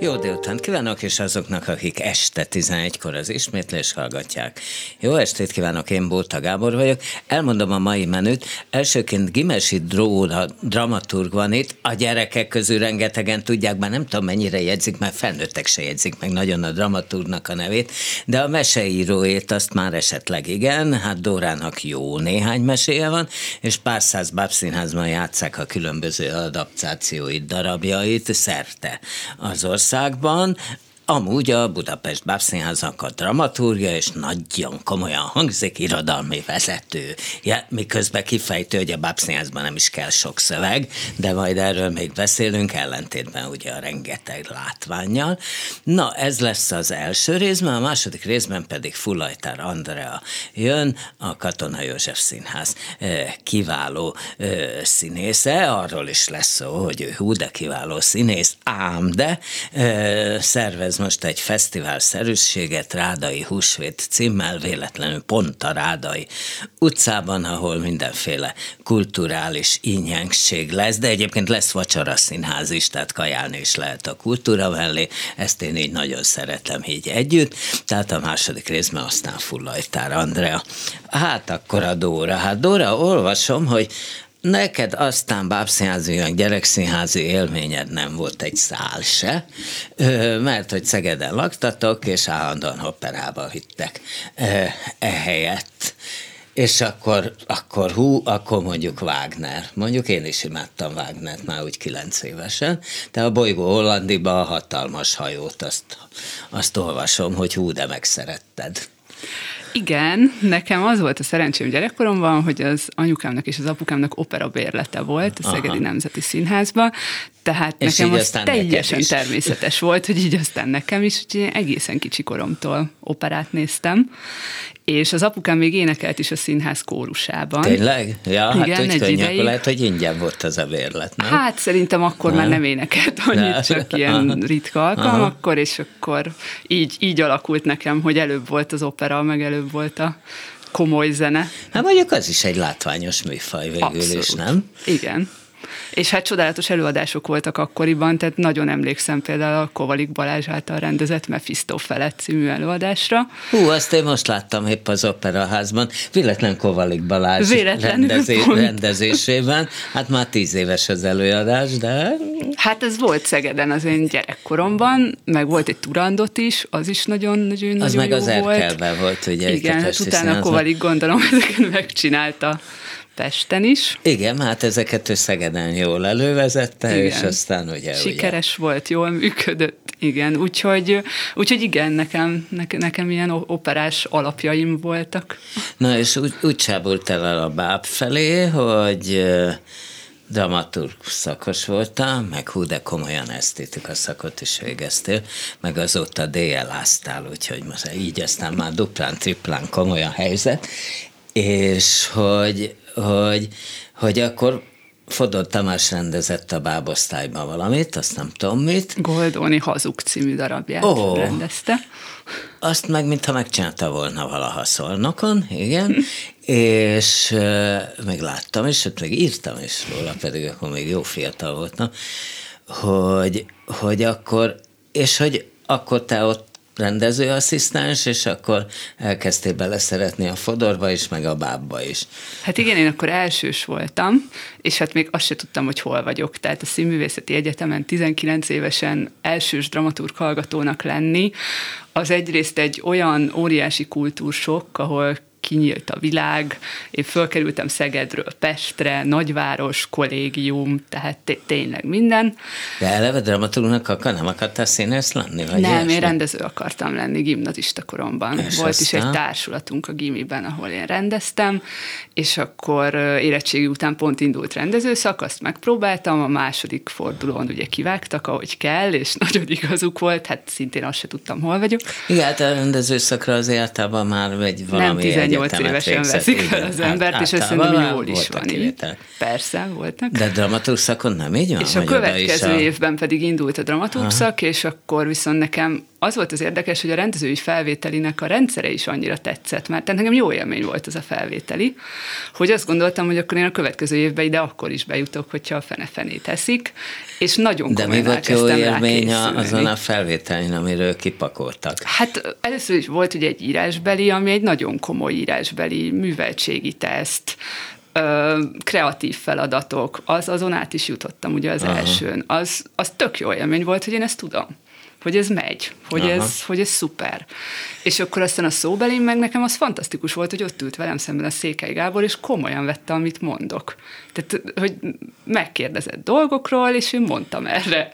Jó délután kívánok, és azoknak, akik este 11-kor az ismétlés hallgatják. Jó estét kívánok, én Bóta Gábor vagyok. Elmondom a mai menüt. Elsőként Gimesi Dróra dramaturg van itt. A gyerekek közül rengetegen tudják, bár nem tudom mennyire jegyzik, mert felnőttek se jegyzik meg nagyon a dramaturgnak a nevét, de a meseíróét azt már esetleg igen. Hát Dórának jó néhány meséje van, és pár száz bábszínházban játszák a különböző adaptációit, darabjait szerte az ország országban, Amúgy a Budapest Bábszínháznak a dramaturgia, és nagyon komolyan hangzik irodalmi vezető. Ja, miközben kifejtő, hogy a Bábszínházban nem is kell sok szöveg, de majd erről még beszélünk, ellentétben ugye a rengeteg látványjal. Na, ez lesz az első részben, a második részben pedig Fulajtár Andrea jön, a Katona József Színház kiváló színésze, arról is lesz szó, hogy ő hú, de kiváló színész, ám de szervez most egy fesztivál szerűséget Rádai Húsvét címmel, véletlenül pont a Rádai utcában, ahol mindenféle kulturális ingyengség lesz, de egyébként lesz vacsora színház is, tehát kajálni is lehet a kultúra mellé, ezt én így nagyon szeretem így együtt, tehát a második részben aztán Fullajtár Andrea. Hát akkor a Dóra, hát Dóra, olvasom, hogy Neked aztán bábszínházi, olyan gyerekszínházi élményed nem volt egy szál se, mert hogy Szegeden laktatok, és állandóan operába vittek ehelyett. És akkor, akkor hú, akkor mondjuk Wagner. Mondjuk én is imádtam Wagnert már úgy kilenc évesen. De a bolygó Hollandiba a hatalmas hajót, azt, azt olvasom, hogy hú, de megszeretted. Igen, nekem az volt a szerencsém gyerekkoromban, hogy az anyukámnak és az apukámnak opera bérlete volt a Szegedi Aha. Nemzeti Színházba, tehát és nekem az teljesen természetes volt, hogy így aztán nekem is, hogy én egészen kicsi koromtól operát néztem, és az apukám még énekelt is a színház kórusában. Tényleg? Ja, hát Igen, hát úgy könnyű, akkor lehet, hogy ingyen volt az a vérlet, nem? Hát szerintem akkor nem. már nem énekelt annyit, nem. csak ilyen Aha. ritka alkalmakkor, és akkor így, így alakult nekem, hogy előbb volt az opera, meg előbb volt a komoly zene. Hát mondjuk az is egy látványos műfaj végül Abszolút. is, nem? Igen. És hát csodálatos előadások voltak akkoriban, tehát nagyon emlékszem például a Kovalik Balázs által rendezett Mephisto felett című előadásra. Hú, azt én most láttam épp az operaházban, véletlen Kovalik Balázs rendezé- rendezésében. Hát már tíz éves az előadás, de... Hát ez volt Szegeden az én gyerekkoromban, meg volt egy Turandot is, az is nagyon, nagyon, az nagyon meg jó az volt. volt, ugye? Igen, hát utána Kovalik gondolom ezeket megcsinálta. Pesten is. Igen, hát ezeket ő Szegeden jól elővezette, igen. és aztán ugye... Sikeres ugye. volt, jól működött, igen. Úgyhogy, úgyhogy igen, nekem, nekem ilyen operás alapjaim voltak. Na, és úgy, úgy csábult el a báb felé, hogy dramaturg szakos voltam, meg hú, de komolyan esztétika szakot is végeztél, meg azóta DL-áztál, úgyhogy most így aztán már duplán, triplán komoly a helyzet, és hogy hogy, hogy akkor Fodor Tamás rendezett a bábosztályban valamit, azt nem tudom mit. Goldoni Hazug című darabját oh, rendezte. Azt meg, mintha megcsinálta volna valaha szolnokon, igen, és uh, meg láttam, és ott még írtam is róla, pedig akkor még jó fiatal voltam, hogy, hogy akkor, és hogy akkor te ott rendezőasszisztens, és akkor elkezdtél beleszeretni a Fodorba is, meg a Bábba is. Hát igen, én akkor elsős voltam, és hát még azt se tudtam, hogy hol vagyok. Tehát a Színművészeti Egyetemen 19 évesen elsős dramaturg hallgatónak lenni, az egyrészt egy olyan óriási kultúrsok, ahol kinyílt a világ, én fölkerültem Szegedről Pestre, nagyváros, kollégium, tehát tényleg minden. De eleve dramaturgnak akar, nem akartál színész lenni? Vagy nem, ilyesmi? én rendező akartam lenni gimnazista koromban. És Volt aztán? is egy társulatunk a gimiben, ahol én rendeztem, és akkor érettségi után pont indult rendezőszak, azt megpróbáltam, a második fordulón ugye kivágtak, ahogy kell, és nagyon igazuk volt, hát szintén azt se tudtam, hol vagyok. Igen, hát a rendezőszakra az általában már egy valami 18 évesen veszik fel az embert, hát, és ez szerintem jól is van így. Persze, voltak. De dramaturg szakon nem így van? És a következő a... évben pedig indult a dramaturg szak, és akkor viszont nekem az volt az érdekes, hogy a rendezői felvételinek a rendszere is annyira tetszett, mert nekem jó élmény volt ez a felvételi, hogy azt gondoltam, hogy akkor én a következő évben ide akkor is bejutok, hogyha a fene-fené teszik, és nagyon De mi volt jó élmény azon a felvételin, amiről kipakoltak? Hát először is volt ugye egy írásbeli, ami egy nagyon komoly írásbeli műveltségi teszt, kreatív feladatok, az, azon át is jutottam ugye az Aha. elsőn. Az, az tök jó élmény volt, hogy én ezt tudom hogy ez megy, hogy ez, hogy ez szuper. És akkor aztán a szóbelén meg nekem az fantasztikus volt, hogy ott ült velem szemben a Székely Gábor, és komolyan vette, amit mondok. Tehát, hogy megkérdezett dolgokról, és én mondtam erre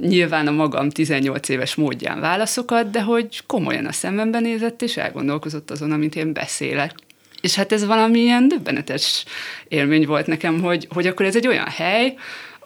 nyilván a magam 18 éves módján válaszokat, de hogy komolyan a szemembe nézett, és elgondolkozott azon, amit én beszélek. És hát ez valami ilyen döbbenetes élmény volt nekem, hogy, hogy akkor ez egy olyan hely,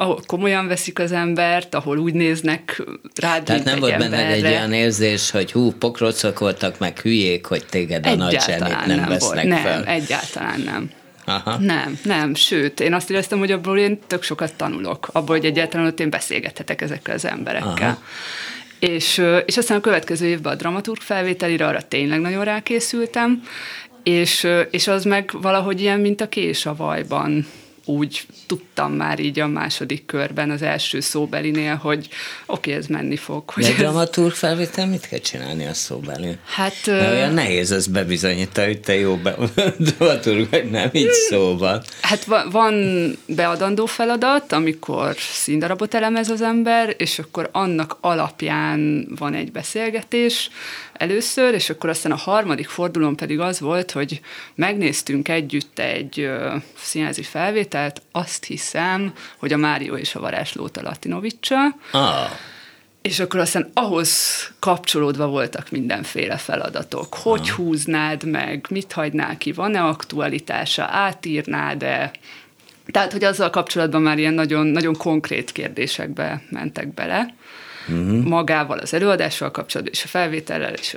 ahol komolyan veszik az embert, ahol úgy néznek rád, Tehát nem volt emberre. benne egy olyan érzés, hogy hú, pokrocok voltak, meg hülyék, hogy téged a nagy nem, nem vesznek volt. fel. Nem, egyáltalán nem. Aha. Nem, nem, sőt, én azt éreztem, hogy abból én tök sokat tanulok, abból, hogy egyáltalán ott én beszélgethetek ezekkel az emberekkel. Aha. És, és aztán a következő évben a dramaturg felvételire arra tényleg nagyon rákészültem, és, és az meg valahogy ilyen, mint a kés a vajban úgy tudtam már így a második körben, az első szóbelinél, hogy oké, okay, ez menni fog. Hogy De ez... dramaturg felvétel mit kell csinálni a szóbelin? Hát... Mert olyan nehéz az bebizonyítani, hogy te jó be, dramaturg vagy nem, így szóban. Hát van beadandó feladat, amikor színdarabot elemez az ember, és akkor annak alapján van egy beszélgetés, először, és akkor aztán a harmadik fordulón pedig az volt, hogy megnéztünk együtt egy uh, színházi felvételt, azt hiszem, hogy a Mário és a varázslóta Latinovicsal, ah. És akkor aztán ahhoz kapcsolódva voltak mindenféle feladatok. Hogy ah. húznád meg, mit hagynál ki, van-e aktualitása, átírnád-e, tehát, hogy azzal kapcsolatban már ilyen nagyon, nagyon konkrét kérdésekbe mentek bele uh-huh. magával, az előadással kapcsolatban, és a felvétellel, és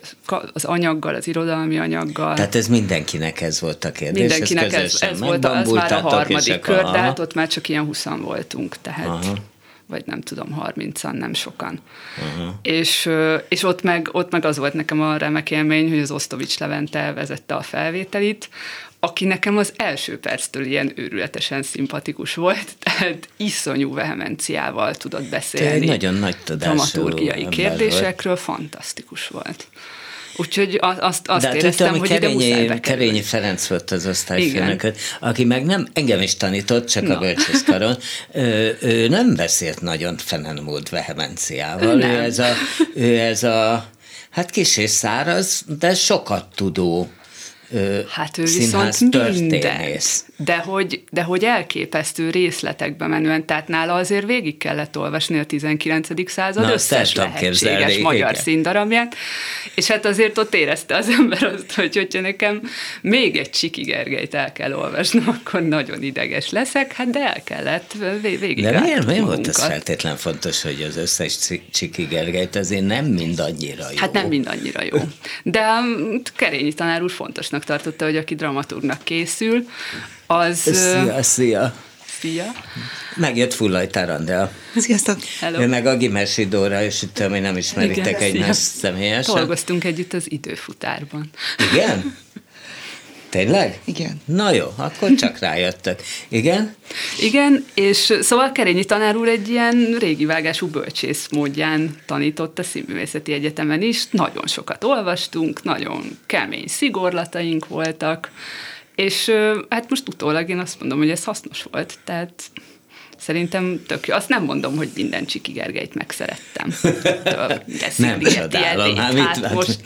az anyaggal, az irodalmi anyaggal. Tehát ez mindenkinek ez volt a kérdés? Mindenkinek ez, ez, ez volt, az már a harmadik kör, de hát ott már csak ilyen huszan voltunk, tehát... Aha vagy nem tudom, harmincan, nem sokan. Uh-huh. És, és ott, meg, ott meg az volt nekem a remek élmény, hogy az Osztovics Levente vezette a felvételit, aki nekem az első perctől ilyen őrületesen szimpatikus volt, tehát iszonyú vehemenciával tudott beszélni. Te egy nagyon nagy dramaturgiai kérdésekről, volt. fantasztikus volt. Úgyhogy azt, azt De éreztem, tudom, hogy Kerényi, ide Kerényi Ferenc volt az osztályfőnököt, aki meg nem, engem is tanított, csak no. a bölcsészkaron, ő, ő nem beszélt nagyon fenemód vehemenciával. Ő ez a, ő ez a hát kis és száraz, de sokat tudó Hát ő viszont minden. De hogy, de hogy elképesztő részletekbe menően, tehát nála azért végig kellett olvasni a 19. század Na, összes lehetséges képzelni, magyar igen. színdarabját, és hát azért ott érezte az ember azt, hogy hogyha nekem még egy Csiki Gergelyt el kell olvasnom, akkor nagyon ideges leszek, hát de el kellett végig De miért, miért volt ez feltétlen fontos, hogy az összes Csiki Gergelyt azért nem mindannyira jó? Hát nem mindannyira jó. De um, Kerényi tanár úr fontosnak tartotta, hogy aki dramaturgnak készül, az... Szia, szia! Szia! Megjött Fullaj Tarandel. Sziasztok! Hello. Ő meg Agi Mesidóra, és itt ami nem ismeritek egymást személyesen. Dolgoztunk együtt az időfutárban. Igen? Tényleg? Igen. Na jó, akkor csak rájöttek. Igen? Igen, és szóval Kerényi tanár úr egy ilyen régi vágású bölcsész módján tanított a Színművészeti Egyetemen is. Nagyon sokat olvastunk, nagyon kemény szigorlataink voltak, és hát most utólag én azt mondom, hogy ez hasznos volt, tehát Szerintem tök jó. Azt nem mondom, hogy minden Csiki Gergelyt megszerettem. nem csodálom. Hát most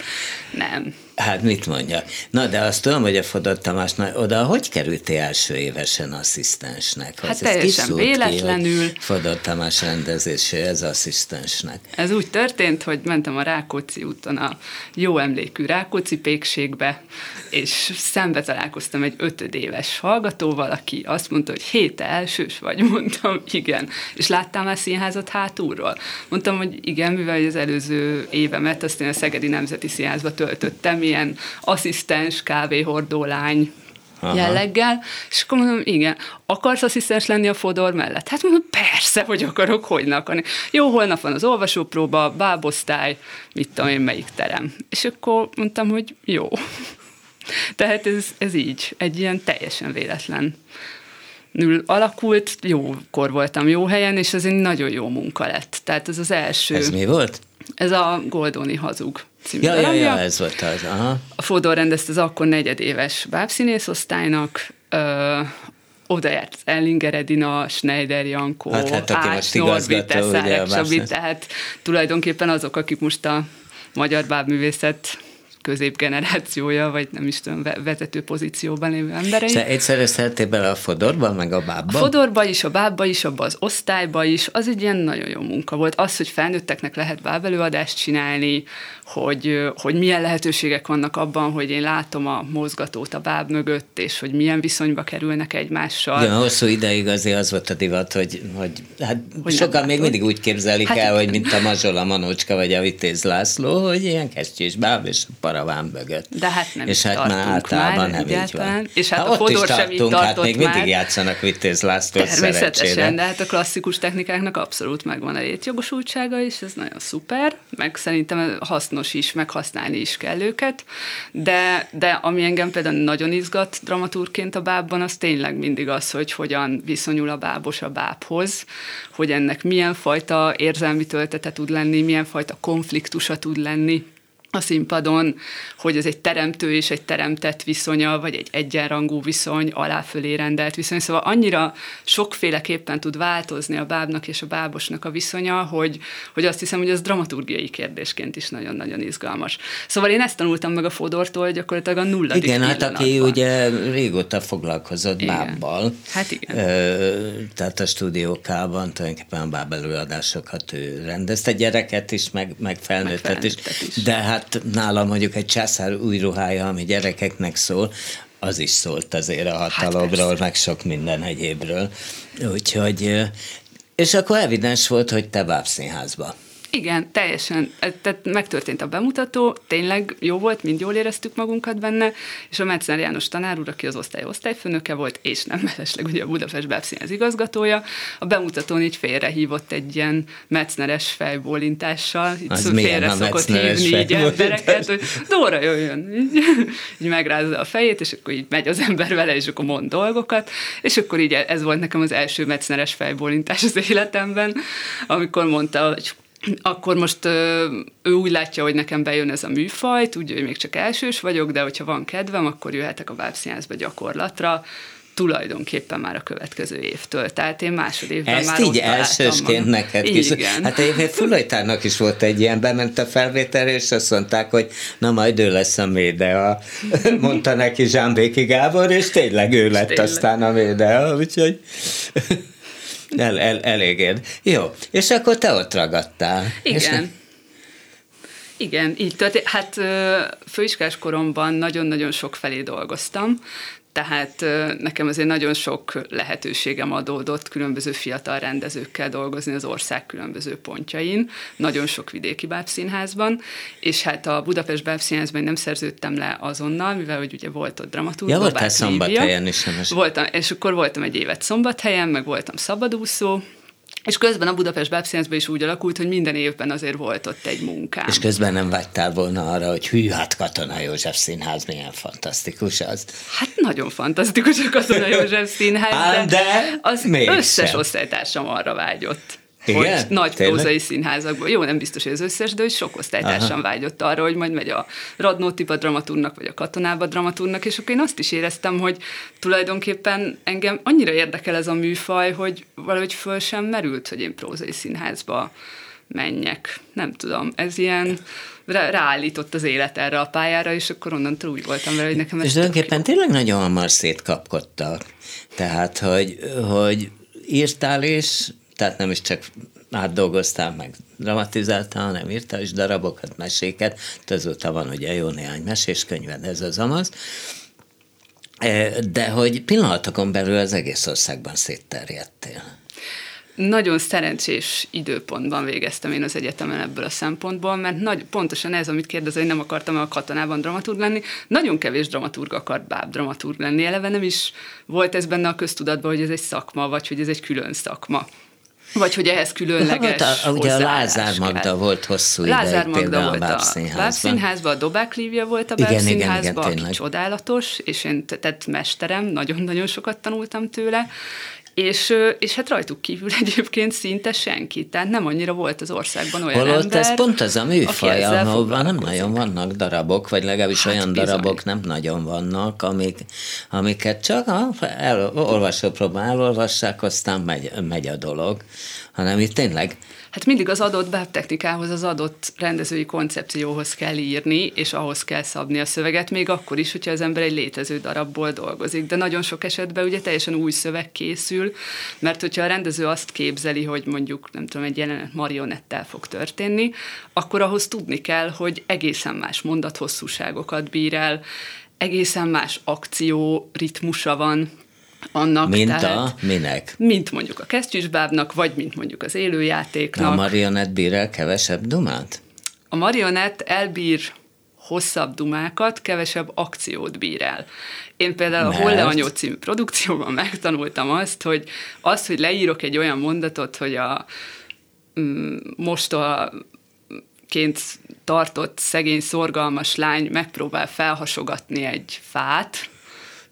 nem. Hát mit mondja? Na, de azt tudom, hogy a Fodor Tamás, oda hogy kerültél első évesen asszisztensnek? Hát az teljesen véletlenül. Ki, Fodor Tamás rendezésé ez asszisztensnek. Ez úgy történt, hogy mentem a Rákóczi úton a jó emlékű Rákóczi pékségbe, és szembe találkoztam egy ötödéves hallgatóval, aki azt mondta, hogy hét elsős vagy, mondtam, igen. És láttam már színházat hátulról? Mondtam, hogy igen, mivel az előző évemet azt én a Szegedi Nemzeti Színházba töltöttem, ilyen asszisztens, kávéhordó lány Aha. jelleggel, és akkor mondom, igen, akarsz asszisztens lenni a Fodor mellett? Hát mondom, persze, hogy akarok, hogy ne akarni. Jó, holnap van az olvasópróba, bábosztály, mit tudom én, melyik terem. És akkor mondtam, hogy jó. Tehát ez, ez így, egy ilyen teljesen véletlen alakult, jókor voltam jó helyen, és ez egy nagyon jó munka lett. Tehát ez az első. Ez mi volt? Ez a Goldoni hazug című ja, ja, ja, ez volt az. Aha. A Fodor rendezte az akkor negyedéves bábszínészosztálynak, ö, oda járt Ellinger Edina, Schneider Jankó, hát, hát, Ács Norbi, Tesszárek, tehát tulajdonképpen azok, akik most a magyar bábművészet középgenerációja, vagy nem is tudom, vezető pozícióban lévő emberei. Szóval egyszerre szerettél bele a Fodorba, meg a bábba? A Fodorba is, a bábba is, abba az osztályba is, az egy ilyen nagyon jó munka volt. Az, hogy felnőtteknek lehet bábelőadást csinálni, hogy, hogy milyen lehetőségek vannak abban, hogy én látom a mozgatót a báb mögött, és hogy milyen viszonyba kerülnek egymással. Igen, hosszú ideig azért az volt a divat, hogy, hogy hát hogy sokan még mindig úgy képzelik hát, el, hogy mint a Mazsola Manócska vagy a Vitéz László, hogy ilyen kesztyűs báb és paraván mögött. De hát nem És hát már általában már, nem így van. És hát, hát a Fodor sem így tartott hát még már. mindig játszanak Vitéz László Természetesen, de hát a klasszikus technikáknak abszolút megvan a létjogosultsága, és ez nagyon szuper, meg szerintem hasznos is, meghasználni is kell őket, de, de ami engem például nagyon izgat dramatúrként a bábban, az tényleg mindig az, hogy hogyan viszonyul a bábos a bábhoz, hogy ennek milyen fajta érzelmi töltete tud lenni, milyen fajta konfliktusa tud lenni, a színpadon, hogy ez egy teremtő és egy teremtett viszonya, vagy egy egyenrangú viszony, aláfölé rendelt viszony. Szóval annyira sokféleképpen tud változni a bábnak és a bábosnak a viszonya, hogy, hogy azt hiszem, hogy ez dramaturgiai kérdésként is nagyon-nagyon izgalmas. Szóval én ezt tanultam meg a Fodortól, hogy gyakorlatilag a nulladik Igen, hát aki ugye régóta foglalkozott igen. bábbal. Hát igen. Ö, tehát a stúdiókában tulajdonképpen a báb előadásokat ő rendezte, gyereket is, meg, meg felnőttet, meg felnőttet is. is. De hát hát nálam mondjuk egy császár új ruhája, ami gyerekeknek szól, az is szólt azért a hát hatalomról, hát meg sok minden egyébről. Úgyhogy, és akkor evidens volt, hogy te bábszínházba. Igen, teljesen. Tehát megtörtént a bemutató, tényleg jó volt, mind jól éreztük magunkat benne, és a Metzner János tanár úr, aki az osztály osztályfőnöke volt, és nem mellesleg ugye a Budapest az igazgatója, a bemutatón így félrehívott egy ilyen Metzneres fejbólintással, így az félre szokott hívni így embereket, hogy Dóra jöjjön, így, így megrázza a fejét, és akkor így megy az ember vele, és akkor mond dolgokat, és akkor így ez volt nekem az első Metzneres fejbólintás az életemben, amikor mondta, hogy akkor most ő úgy látja, hogy nekem bejön ez a műfaj, tudja, hogy még csak elsős vagyok, de hogyha van kedvem, akkor jöhetek a bábszínházba gyakorlatra, tulajdonképpen már a következő évtől. Tehát én másodévben Ezt már így elsősként neked kis. Igen. Hát egyébként Fulajtárnak is volt egy ilyen, bement a felvételre, és azt mondták, hogy na majd ő lesz a médea. Mondta neki Zsámbéki Gábor, és tényleg ő lett tényleg. aztán a médea, úgyhogy... El, el, eléged. Jó, és akkor te ott ragadtál. Igen. És igen, így történt. Hát főiskás koromban nagyon-nagyon sok felé dolgoztam, tehát nekem azért nagyon sok lehetőségem adódott különböző fiatal rendezőkkel dolgozni az ország különböző pontjain, nagyon sok vidéki bábszínházban, és hát a Budapest bábszínházban nem szerződtem le azonnal, mivel hogy ugye volt ott dramaturg. Ja, voltál szombathelyen is. Nem voltam, és akkor voltam egy évet szombathelyen, meg voltam szabadúszó, és közben a Budapest Bábszínházban is úgy alakult, hogy minden évben azért volt ott egy munkám. És közben nem vágytál volna arra, hogy hű, hát Katona József Színház milyen fantasztikus az. Hát nagyon fantasztikus a Katona József Színház, de, de az összes osztálytársam arra vágyott. Igen? hogy nagy Tényleg? prózai színházakban. Jó, nem biztos, hogy az összes, de hogy sok osztálytársam vágyott arra, hogy majd megy a Radnótiba dramatúrnak, vagy a Katonába dramatúrnak, és akkor én azt is éreztem, hogy tulajdonképpen engem annyira érdekel ez a műfaj, hogy valahogy föl sem merült, hogy én prózai színházba menjek. Nem tudom, ez ilyen ráállított az élet erre a pályára, és akkor onnantól úgy voltam vele, hogy nekem ez És tulajdonképpen tényleg nagyon hamar szétkapkodtak. Tehát, hogy, hogy írtál és tehát nem is csak átdolgoztál, meg dramatizáltál, hanem írtál is darabokat, meséket, azóta van ugye jó néhány meséskönyved, ez az amaz, e, de hogy pillanatokon belül az egész országban szétterjedtél. nagyon szerencsés időpontban végeztem én az egyetemen ebből a szempontból, mert nagy, pontosan ez, amit kérdezel, hogy nem akartam a katonában dramaturg lenni, nagyon kevés dramaturg akart báb dramaturg lenni. Eleve nem is volt ez benne a köztudatban, hogy ez egy szakma, vagy hogy ez egy külön szakma. Vagy hogy ehhez különleges hát a, Ugye a Lázár Magda kell. volt hosszú ideig Lázár Magda volt a Bábszínházban, a Dobák Lívia volt a Bábszínházban, aki csodálatos, és én tehát mesterem, nagyon-nagyon sokat tanultam tőle, és, és hát rajtuk kívül egyébként szinte senki, tehát nem annyira volt az országban olyan Holott ember, ez pont az a műfaj, ahol nem nagyon vannak darabok, vagy legalábbis hát olyan bizony. darabok nem nagyon vannak, amik, amiket csak a el, olvasó próbál elolvassák, aztán megy, megy a dolog, hanem itt tényleg Hát mindig az adott bábtechnikához, az adott rendezői koncepcióhoz kell írni, és ahhoz kell szabni a szöveget, még akkor is, hogyha az ember egy létező darabból dolgozik. De nagyon sok esetben ugye teljesen új szöveg készül, mert hogyha a rendező azt képzeli, hogy mondjuk, nem tudom, egy jelenet marionettel fog történni, akkor ahhoz tudni kell, hogy egészen más mondathosszúságokat bír el, egészen más akció ritmusa van, annak. Mint tehát, a minek? Mint mondjuk a kesztyűsbábnak, vagy mint mondjuk az élőjátéknak. A marionett bír el kevesebb dumát? A marionett elbír hosszabb dumákat, kevesebb akciót bír el. Én például Mert? a Holle Anyó című produkcióban megtanultam azt, hogy az, hogy leírok egy olyan mondatot, hogy a mm, most a ként tartott szegény, szorgalmas lány megpróbál felhasogatni egy fát,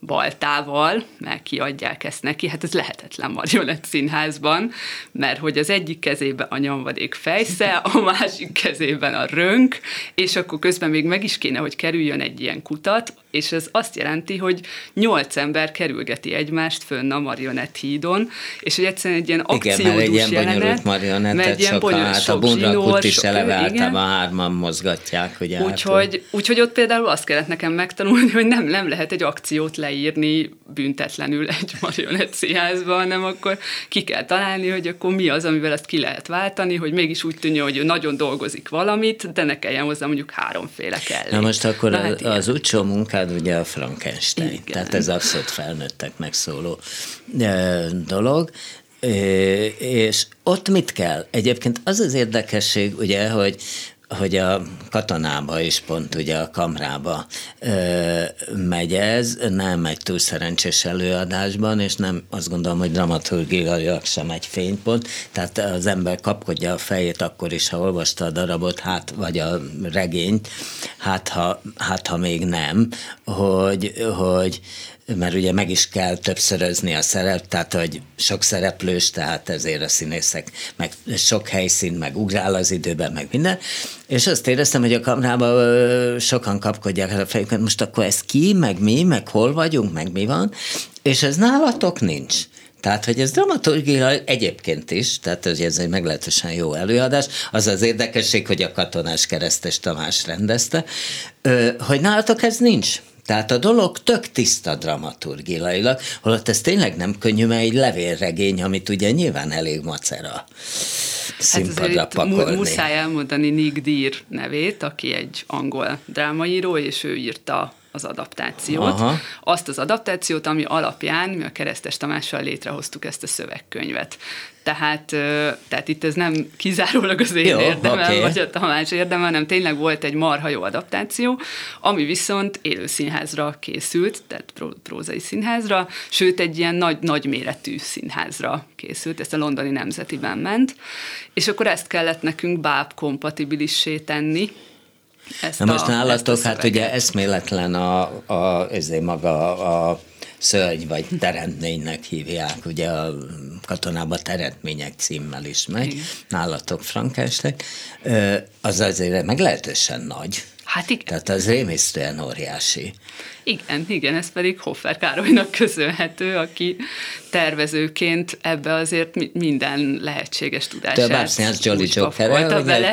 baltával, mert kiadják ezt neki, hát ez lehetetlen marionett színházban, mert hogy az egyik kezében a nyomvadék fejsze, a másik kezében a rönk, és akkor közben még meg is kéne, hogy kerüljön egy ilyen kutat, és ez azt jelenti, hogy nyolc ember kerülgeti egymást fönn a marionett hídon, és hogy egyszerűen egy ilyen akciódús igen, egy ilyen jelenet, marionettet ilyen sokan, hát a bundrakut is eleve általában hárman mozgatják. Ugye úgyhogy, úgyhogy ott például azt kellett nekem megtanulni, hogy nem, nem lehet egy akciót leírni büntetlenül egy marionett színházban, hanem akkor ki kell találni, hogy akkor mi az, amivel ezt ki lehet váltani, hogy mégis úgy tűnjön, hogy ő nagyon dolgozik valamit, de ne kelljen hozzá mondjuk háromféle kell. Na most akkor Na, hát az utcsó munkád munkád ugye a Frankenstein, Igen. tehát ez abszolút felnőttek megszóló dolog. És ott mit kell? Egyébként az az érdekesség, ugye, hogy hogy a katonába is pont ugye a kamrába ö, megy ez, nem egy túl szerencsés előadásban, és nem azt gondolom, hogy dramaturgiailag sem egy fénypont, tehát az ember kapkodja a fejét akkor is, ha olvasta a darabot, hát, vagy a regényt, hát ha, hát ha még nem, hogy, hogy mert ugye meg is kell többszörözni a szerep, tehát hogy sok szereplős, tehát ezért a színészek, meg sok helyszín, meg ugrál az időben, meg minden. És azt éreztem, hogy a kamerában sokan kapkodják a fejüket, most akkor ez ki, meg mi, meg hol vagyunk, meg mi van, és ez nálatok nincs. Tehát, hogy ez dramaturgia egyébként is, tehát hogy ez egy meglehetősen jó előadás, az az érdekesség, hogy a katonás keresztes Tamás rendezte, hogy nálatok ez nincs. Tehát a dolog tök tiszta dramaturgilailag, holott ez tényleg nem könnyű, mert egy levélregény, amit ugye nyilván elég macera színpadra hát pakolni. Muszáj elmondani Nick Deer nevét, aki egy angol drámaíró, és ő írta az adaptációt. Aha. Azt az adaptációt, ami alapján mi a Keresztes Tamással létrehoztuk ezt a szövegkönyvet. Tehát, tehát itt ez nem kizárólag az én jó, érdemem, okay. vagy a Tamás érdeme, hanem tényleg volt egy marha jó adaptáció, ami viszont élő színházra készült, tehát prózai színházra, sőt egy ilyen nagy, nagy méretű színházra készült, ezt a londoni nemzetiben ment, és akkor ezt kellett nekünk báb kompatibilissé tenni, ezt Na most a, nálatok, hát ugye eszméletlen a, a, ezért maga a szörny vagy teremtménynek hívják, ugye a katonában teremtmények címmel is megy, Igen. nálatok Frankenstein, az azért meglehetősen nagy. Hát igen. Tehát az rémisztően óriási. Igen, igen, ez pedig Hoffer Károlynak köszönhető, aki tervezőként ebbe azért minden lehetséges tudását. De a Bárszínház Jolly Joker,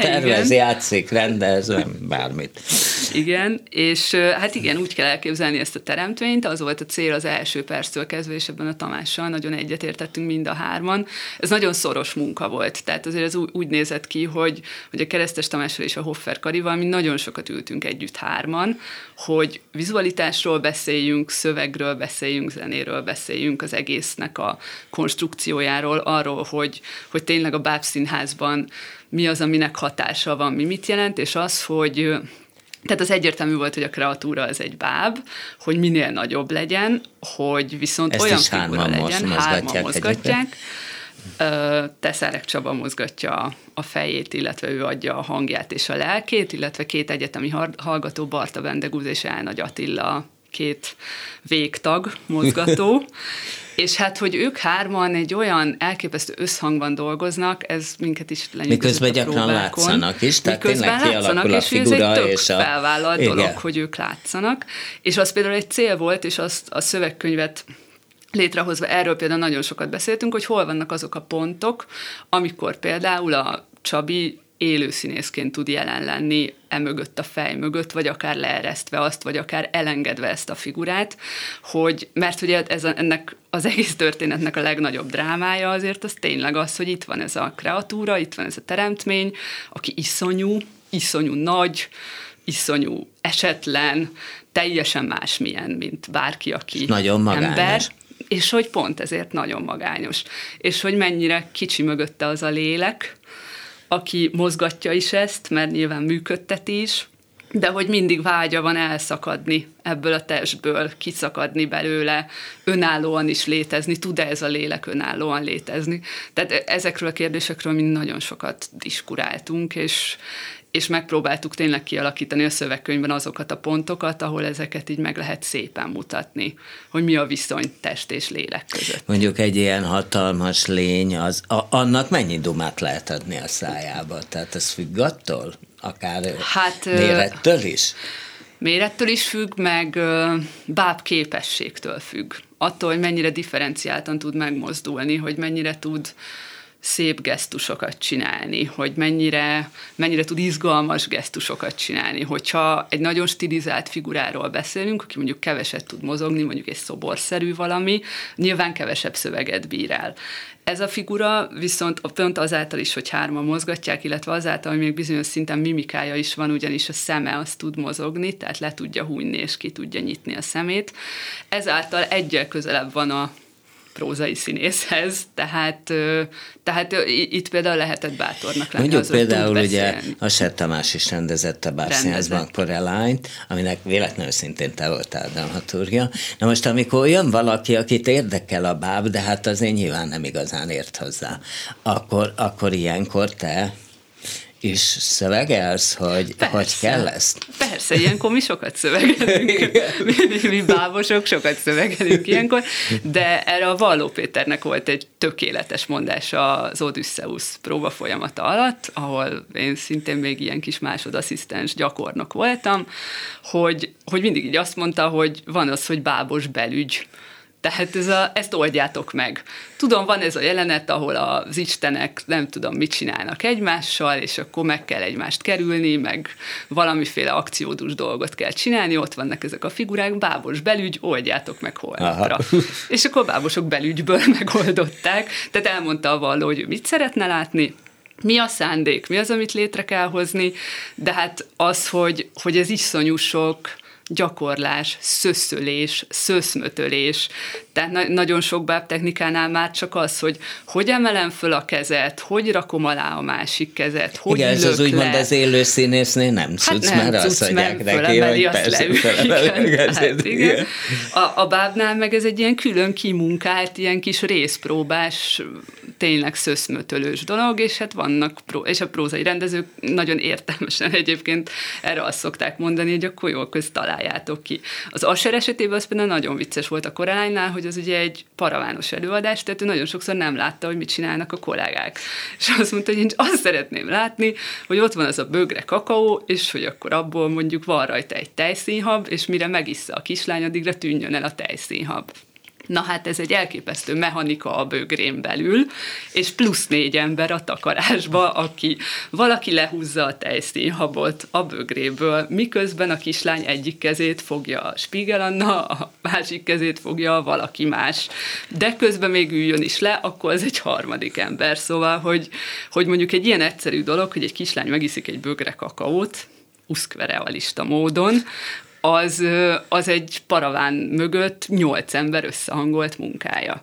tervez, igen. játszik, rendez, nem bármit. Igen, és hát igen, úgy kell elképzelni ezt a teremtményt, az volt a cél az első perctől kezdve, és ebben a Tamással nagyon egyetértettünk mind a hárman. Ez nagyon szoros munka volt, tehát azért ez úgy nézett ki, hogy, hogy a Keresztes Tamással és a Hoffer Karival mi nagyon sokat ültünk együtt hárman, hogy vizualitásról beszéljünk, szövegről beszéljünk, zenéről beszéljünk, az egésznek a konstrukciójáról, arról, hogy, hogy tényleg a bábszínházban mi az, aminek hatása van, mi mit jelent, és az, hogy tehát az egyértelmű volt, hogy a kreatúra az egy báb, hogy minél nagyobb legyen, hogy viszont Ezt olyan figura legyen, hárman mozgatják. Teszerek Csaba mozgatja a fejét, illetve ő adja a hangját és a lelkét, illetve két egyetemi hallgató, Barta Vendegúz és Elnagy Attila, két végtag mozgató, és hát, hogy ők hárman egy olyan elképesztő összhangban dolgoznak, ez minket is lenyűgözött Miközben gyakran látszanak is, tehát Miközben tényleg látszanak, a és ez egy tök és a... felvállalt Igen. dolog, hogy ők látszanak. És az például egy cél volt, és azt a szövegkönyvet létrehozva erről például nagyon sokat beszéltünk, hogy hol vannak azok a pontok, amikor például a Csabi élő színészként tud jelen lenni emögött a fej mögött, vagy akár leeresztve azt, vagy akár elengedve ezt a figurát, hogy, mert ugye ez a, ennek az egész történetnek a legnagyobb drámája azért az tényleg az, hogy itt van ez a kreatúra, itt van ez a teremtmény, aki iszonyú, iszonyú nagy, iszonyú esetlen, teljesen másmilyen, mint bárki, aki Nagyon magányos. ember és hogy pont ezért nagyon magányos. És hogy mennyire kicsi mögötte az a lélek, aki mozgatja is ezt, mert nyilván működteti is, de hogy mindig vágya van elszakadni ebből a testből, kiszakadni belőle, önállóan is létezni, tud-e ez a lélek önállóan létezni. Tehát ezekről a kérdésekről mi nagyon sokat diskuráltunk, és, és megpróbáltuk tényleg kialakítani a szövegkönyvben azokat a pontokat, ahol ezeket így meg lehet szépen mutatni, hogy mi a viszony test és lélek között. Mondjuk egy ilyen hatalmas lény, az, a, annak mennyi dumát lehet adni a szájába? Tehát ez függ attól? Akár hát, mérettől is? Mérettől is függ, meg báb képességtől függ. Attól, hogy mennyire differenciáltan tud megmozdulni, hogy mennyire tud szép gesztusokat csinálni, hogy mennyire, mennyire tud izgalmas gesztusokat csinálni. Hogyha egy nagyon stilizált figuráról beszélünk, aki mondjuk keveset tud mozogni, mondjuk egy szoborszerű valami, nyilván kevesebb szöveget bír el. Ez a figura viszont pont azáltal is, hogy hárman mozgatják, illetve azáltal, hogy még bizonyos szinten mimikája is van, ugyanis a szeme az tud mozogni, tehát le tudja hújni és ki tudja nyitni a szemét. Ezáltal egyel közelebb van a prózai színészhez, tehát, tehát itt például lehetett bátornak lenni. Mondjuk például ugye a Sett Tamás is rendezett a Bárszínházban Coraline-t, aminek véletlenül szintén te voltál dramaturgia. Na most, amikor jön valaki, akit érdekel a báb, de hát azért nyilván nem igazán ért hozzá, akkor, akkor ilyenkor te is szövegelsz, hogy Persze. hogy kell ezt? Persze, ilyenkor mi sokat szövegelünk. mi, mi, mi bábosok sokat szövegelünk ilyenkor, de erre a Valló Péternek volt egy tökéletes mondása az Odysseus próba folyamata alatt, ahol én szintén még ilyen kis másodasszisztens gyakornok voltam, hogy, hogy mindig így azt mondta, hogy van az, hogy bábos belügy, tehát ez a, ezt oldjátok meg. Tudom, van ez a jelenet, ahol az istenek nem tudom mit csinálnak egymással, és akkor meg kell egymást kerülni, meg valamiféle akciódus dolgot kell csinálni, ott vannak ezek a figurák, bábos belügy, oldjátok meg holnapra. Aha. És akkor bábosok belügyből megoldották, tehát elmondta a valló, hogy ő mit szeretne látni, mi a szándék, mi az, amit létre kell hozni, de hát az, hogy, hogy ez iszonyú sok gyakorlás, szöszölés, szöszmötölés. Tehát na- nagyon sok bábtechnikánál már csak az, hogy hogy emelem föl a kezet, hogy rakom alá a másik kezet, hogy Igen, ez az úgymond az élő színésznél nem cucc, hát nem, mert azt mondják neki, hogy persze, igen, hát igen. A, a bábnál meg ez egy ilyen külön kimunkált, ilyen kis részpróbás, tényleg szöszmötölős dolog, és hát vannak, pró- és a prózai rendezők nagyon értelmesen egyébként erre azt szokták mondani, hogy akkor jól köz találjátok ki. Az Asher esetében az például nagyon vicces volt a Korálynál, hogy az ugye egy paravános előadás, tehát ő nagyon sokszor nem látta, hogy mit csinálnak a kollégák. És azt mondta, hogy én azt szeretném látni, hogy ott van az a bögre kakaó, és hogy akkor abból mondjuk van rajta egy tejszínhab, és mire megissza a kislány, addigra tűnjön el a tejszínhab. Na hát ez egy elképesztő mechanika a bögrén belül, és plusz négy ember a takarásba, aki valaki lehúzza a tejszínhabot a bögréből, miközben a kislány egyik kezét fogja a Spiegel Anna, a másik kezét fogja valaki más. De közben még üljön is le, akkor ez egy harmadik ember. Szóval, hogy, hogy mondjuk egy ilyen egyszerű dolog, hogy egy kislány megiszik egy bögre kakaót, uszkverealista módon, az, az egy paraván mögött nyolc ember összehangolt munkája.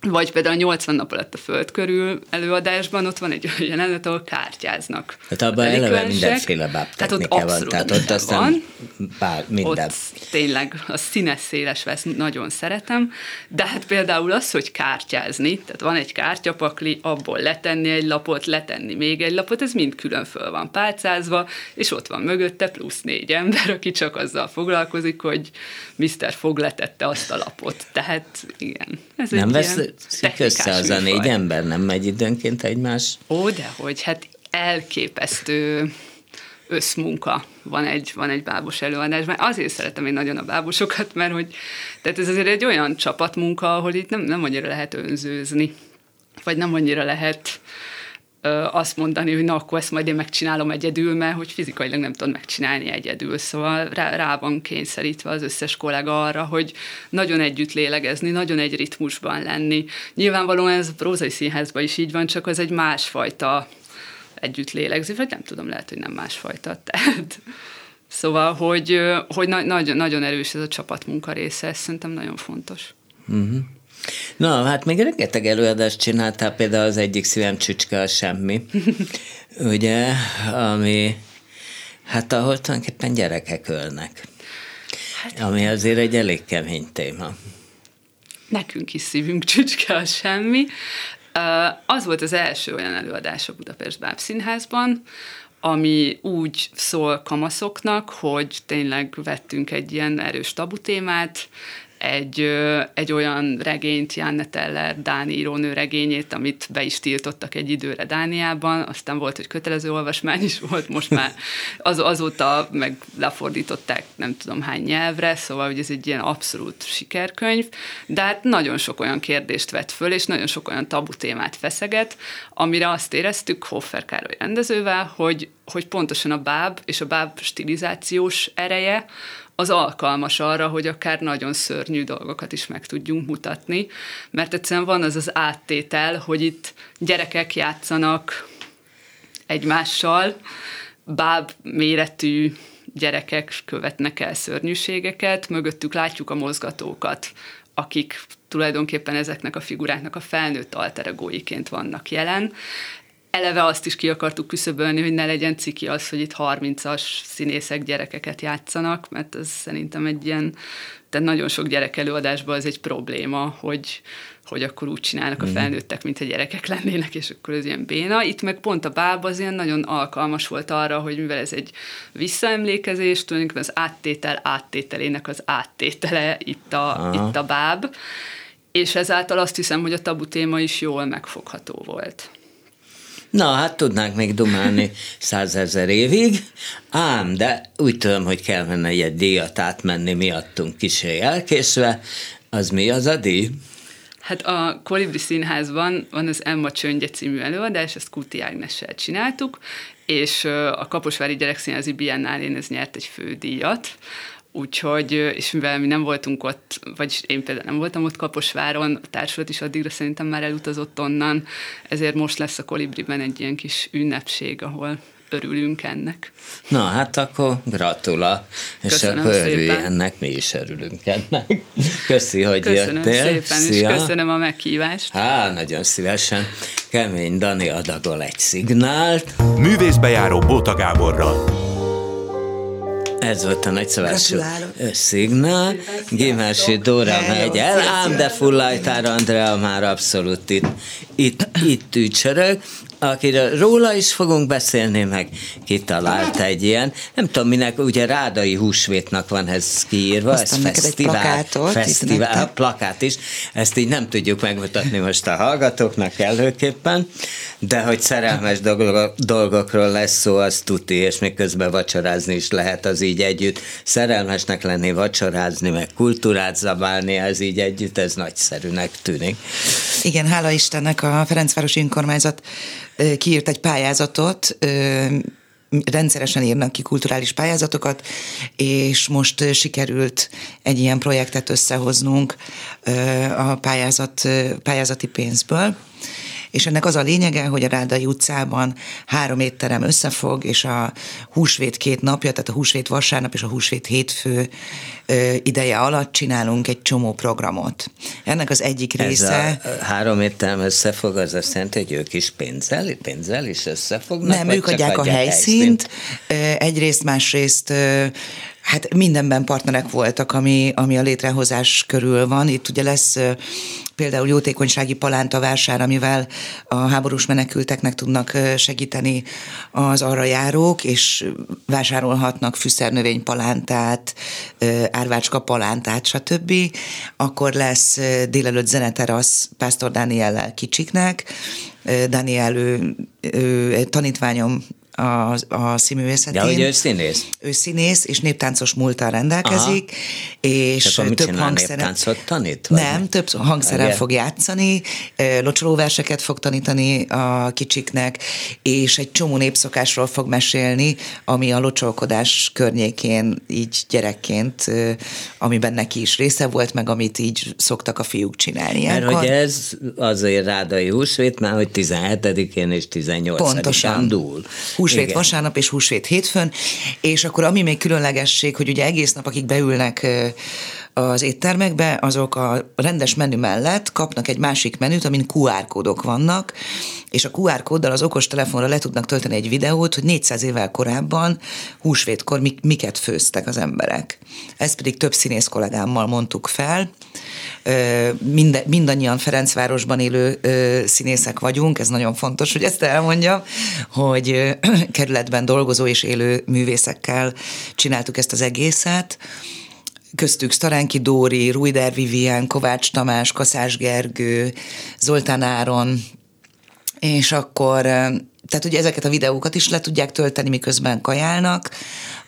Vagy például a 80 nap alatt a föld körül előadásban ott van egy olyan jelenet, ahol kártyáznak. Tehát abban eleve mindenféle tehát van, tehát ott aztán van. Bár, minden. Ott tényleg a színes széles vesz, nagyon szeretem, de hát például az, hogy kártyázni, tehát van egy kártyapakli, abból letenni egy lapot, letenni még egy lapot, ez mind külön föl van pálcázva, és ott van mögötte plusz négy ember, aki csak azzal foglalkozik, hogy Mr. Fog letette azt a lapot. Tehát igen, ez Nem egy vesz ilyen össze az a négy ember, nem megy időnként egymás? Ó, de hogy hát elképesztő összmunka van egy, van egy bábos előadásban. Azért szeretem én nagyon a bábosokat, mert hogy tehát ez azért egy olyan csapatmunka, ahol itt nem, nem annyira lehet önzőzni, vagy nem annyira lehet azt mondani, hogy na, akkor ezt majd én megcsinálom egyedül, mert hogy fizikailag nem tudom megcsinálni egyedül. Szóval rá, rá van kényszerítve az összes kollega arra, hogy nagyon együtt lélegezni, nagyon egy ritmusban lenni. Nyilvánvalóan ez a prózai színházban is így van, csak az egy másfajta együtt lélegzés, vagy nem tudom, lehet, hogy nem másfajta. Tehát, szóval, hogy, hogy na, nagyon, nagyon erős ez a csapatmunka része, ez szerintem nagyon fontos. Uh-huh. Na, hát még rengeteg előadást csináltál, például az egyik szívem csücske a semmi, ugye, ami, hát ahol tulajdonképpen gyerekek ölnek. Hát, ami azért egy elég kemény téma. Nekünk is szívünk csücske a semmi. Az volt az első olyan előadás a Budapest Bábszínházban, ami úgy szól kamaszoknak, hogy tényleg vettünk egy ilyen erős tabu témát, egy, egy olyan regényt, Janne Teller, Dáni írónő regényét, amit be is tiltottak egy időre Dániában, aztán volt, hogy kötelező olvasmány is volt, most már az, azóta meg lefordították nem tudom hány nyelvre, szóval hogy ez egy ilyen abszolút sikerkönyv, de hát nagyon sok olyan kérdést vett föl, és nagyon sok olyan tabu témát feszeget, amire azt éreztük Hoffer Károly rendezővel, hogy, hogy pontosan a báb és a báb stilizációs ereje, az alkalmas arra, hogy akár nagyon szörnyű dolgokat is meg tudjunk mutatni, mert egyszerűen van az az áttétel, hogy itt gyerekek játszanak egymással, báb méretű gyerekek követnek el szörnyűségeket, mögöttük látjuk a mozgatókat, akik tulajdonképpen ezeknek a figuráknak a felnőtt alteregóiként vannak jelen, eleve azt is ki akartuk küszöbölni, hogy ne legyen ciki az, hogy itt 30-as színészek gyerekeket játszanak, mert ez szerintem egy ilyen, tehát nagyon sok gyerek előadásban ez egy probléma, hogy, hogy akkor úgy csinálnak a mhm. felnőttek, mint a gyerekek lennének, és akkor ez ilyen béna. Itt meg pont a báb az ilyen nagyon alkalmas volt arra, hogy mivel ez egy visszaemlékezés, tulajdonképpen az áttétel áttételének az áttétele itt a, itt a báb, és ezáltal azt hiszem, hogy a tabu téma is jól megfogható volt. Na, hát tudnánk még dumálni százezer évig, ám, de úgy tudom, hogy kell menne egy díjat átmenni miattunk kisé elkészve. Az mi az a díj? Hát a Kolibri Színházban van az Emma Csöngye című előadás, ezt Kuti Ágnessel csináltuk, és a Kaposvári Gyerekszínházi Biennálén ez nyert egy fődíjat, Úgyhogy, és mivel mi nem voltunk ott, vagyis én például nem voltam ott Kaposváron, a társulat is addigra szerintem már elutazott onnan, ezért most lesz a Kolibriben egy ilyen kis ünnepség, ahol örülünk ennek. Na, hát akkor gratula, és köszönöm akkor örülj ennek, mi is örülünk ennek. Köszi, hogy köszönöm jöttél. szépen, Szia. és köszönöm a meghívást. Há, nagyon szívesen. Kemény Dani adagol egy szignált. Művészbejáró Bóta Gáborral. Ez volt a nagyszabású szignál. Gimási Dóra megy el, ám de Fullajtár Andrea már abszolút itt, itt, itt ücsörög akiről róla is fogunk beszélni, meg kitalált egy ilyen, nem tudom minek, ugye Rádai húsvétnak van ez kiírva, Aztán ez fesztivál, plakátot, fesztivál plakát is, ezt így nem tudjuk megmutatni most a hallgatóknak előképpen, de hogy szerelmes dolgokról lesz szó, az tuti, és még közben vacsorázni is lehet az így együtt. Szerelmesnek lenni, vacsorázni, meg kultúrát zabálni, ez így együtt, ez nagyszerűnek tűnik. Igen, hála Istennek a Ferencvárosi Önkormányzat kiírt egy pályázatot, rendszeresen írnak ki kulturális pályázatokat, és most sikerült egy ilyen projektet összehoznunk a pályázat, pályázati pénzből, és ennek az a lényege, hogy a Rádai utcában három étterem összefog, és a húsvét két napja, tehát a húsvét vasárnap és a húsvét hétfő ideje alatt csinálunk egy csomó programot. Ennek az egyik része... Ez a három étterem összefog, az azt jelenti, hogy ők is pénzzel, pénzzel is összefognak? Nem, ők adják a helyszínt, helyszínt. egyrészt, másrészt Hát mindenben partnerek voltak, ami, ami a létrehozás körül van. Itt ugye lesz például jótékonysági palánta vásár, amivel a háborús menekülteknek tudnak segíteni az arra járók, és vásárolhatnak fűszernövény palántát, árvácska palántát, stb. Akkor lesz délelőtt zeneterasz Pásztor Dániellel kicsiknek, Daniel, ő, ő, tanítványom a, a színművészetén. Ja, hogy ő színész. Ő színész, és néptáncos múltal rendelkezik, Aha. és Tehát több hangszeren... néptáncot tanít? Vagy? Nem, több hangszeren Igen. fog játszani, locsolóverseket fog tanítani a kicsiknek, és egy csomó népszokásról fog mesélni, ami a locsolkodás környékén így gyerekként, amiben neki is része volt, meg amit így szoktak a fiúk csinálni. Mert Ilyenkor... hogy ez azért rádai húsvét, már hogy 17-én és 18-án dúl húsvét Igen. vasárnap és húsvét hétfőn, és akkor ami még különlegesség, hogy ugye egész nap, akik beülnek az éttermekbe, azok a rendes menü mellett kapnak egy másik menüt, amin QR kódok vannak, és a QR kóddal az okos telefonra le tudnak tölteni egy videót, hogy 400 évvel korábban, húsvétkor miket főztek az emberek. Ezt pedig több színész kollégámmal mondtuk fel, Mind, mindannyian Ferencvárosban élő színészek vagyunk, ez nagyon fontos, hogy ezt elmondjam, hogy kerületben dolgozó és élő művészekkel csináltuk ezt az egészet, köztük Staránki Dóri, Ruider Vivien, Kovács Tamás, Kaszás Gergő, Zoltán Áron, és akkor, tehát ugye ezeket a videókat is le tudják tölteni, miközben kajálnak,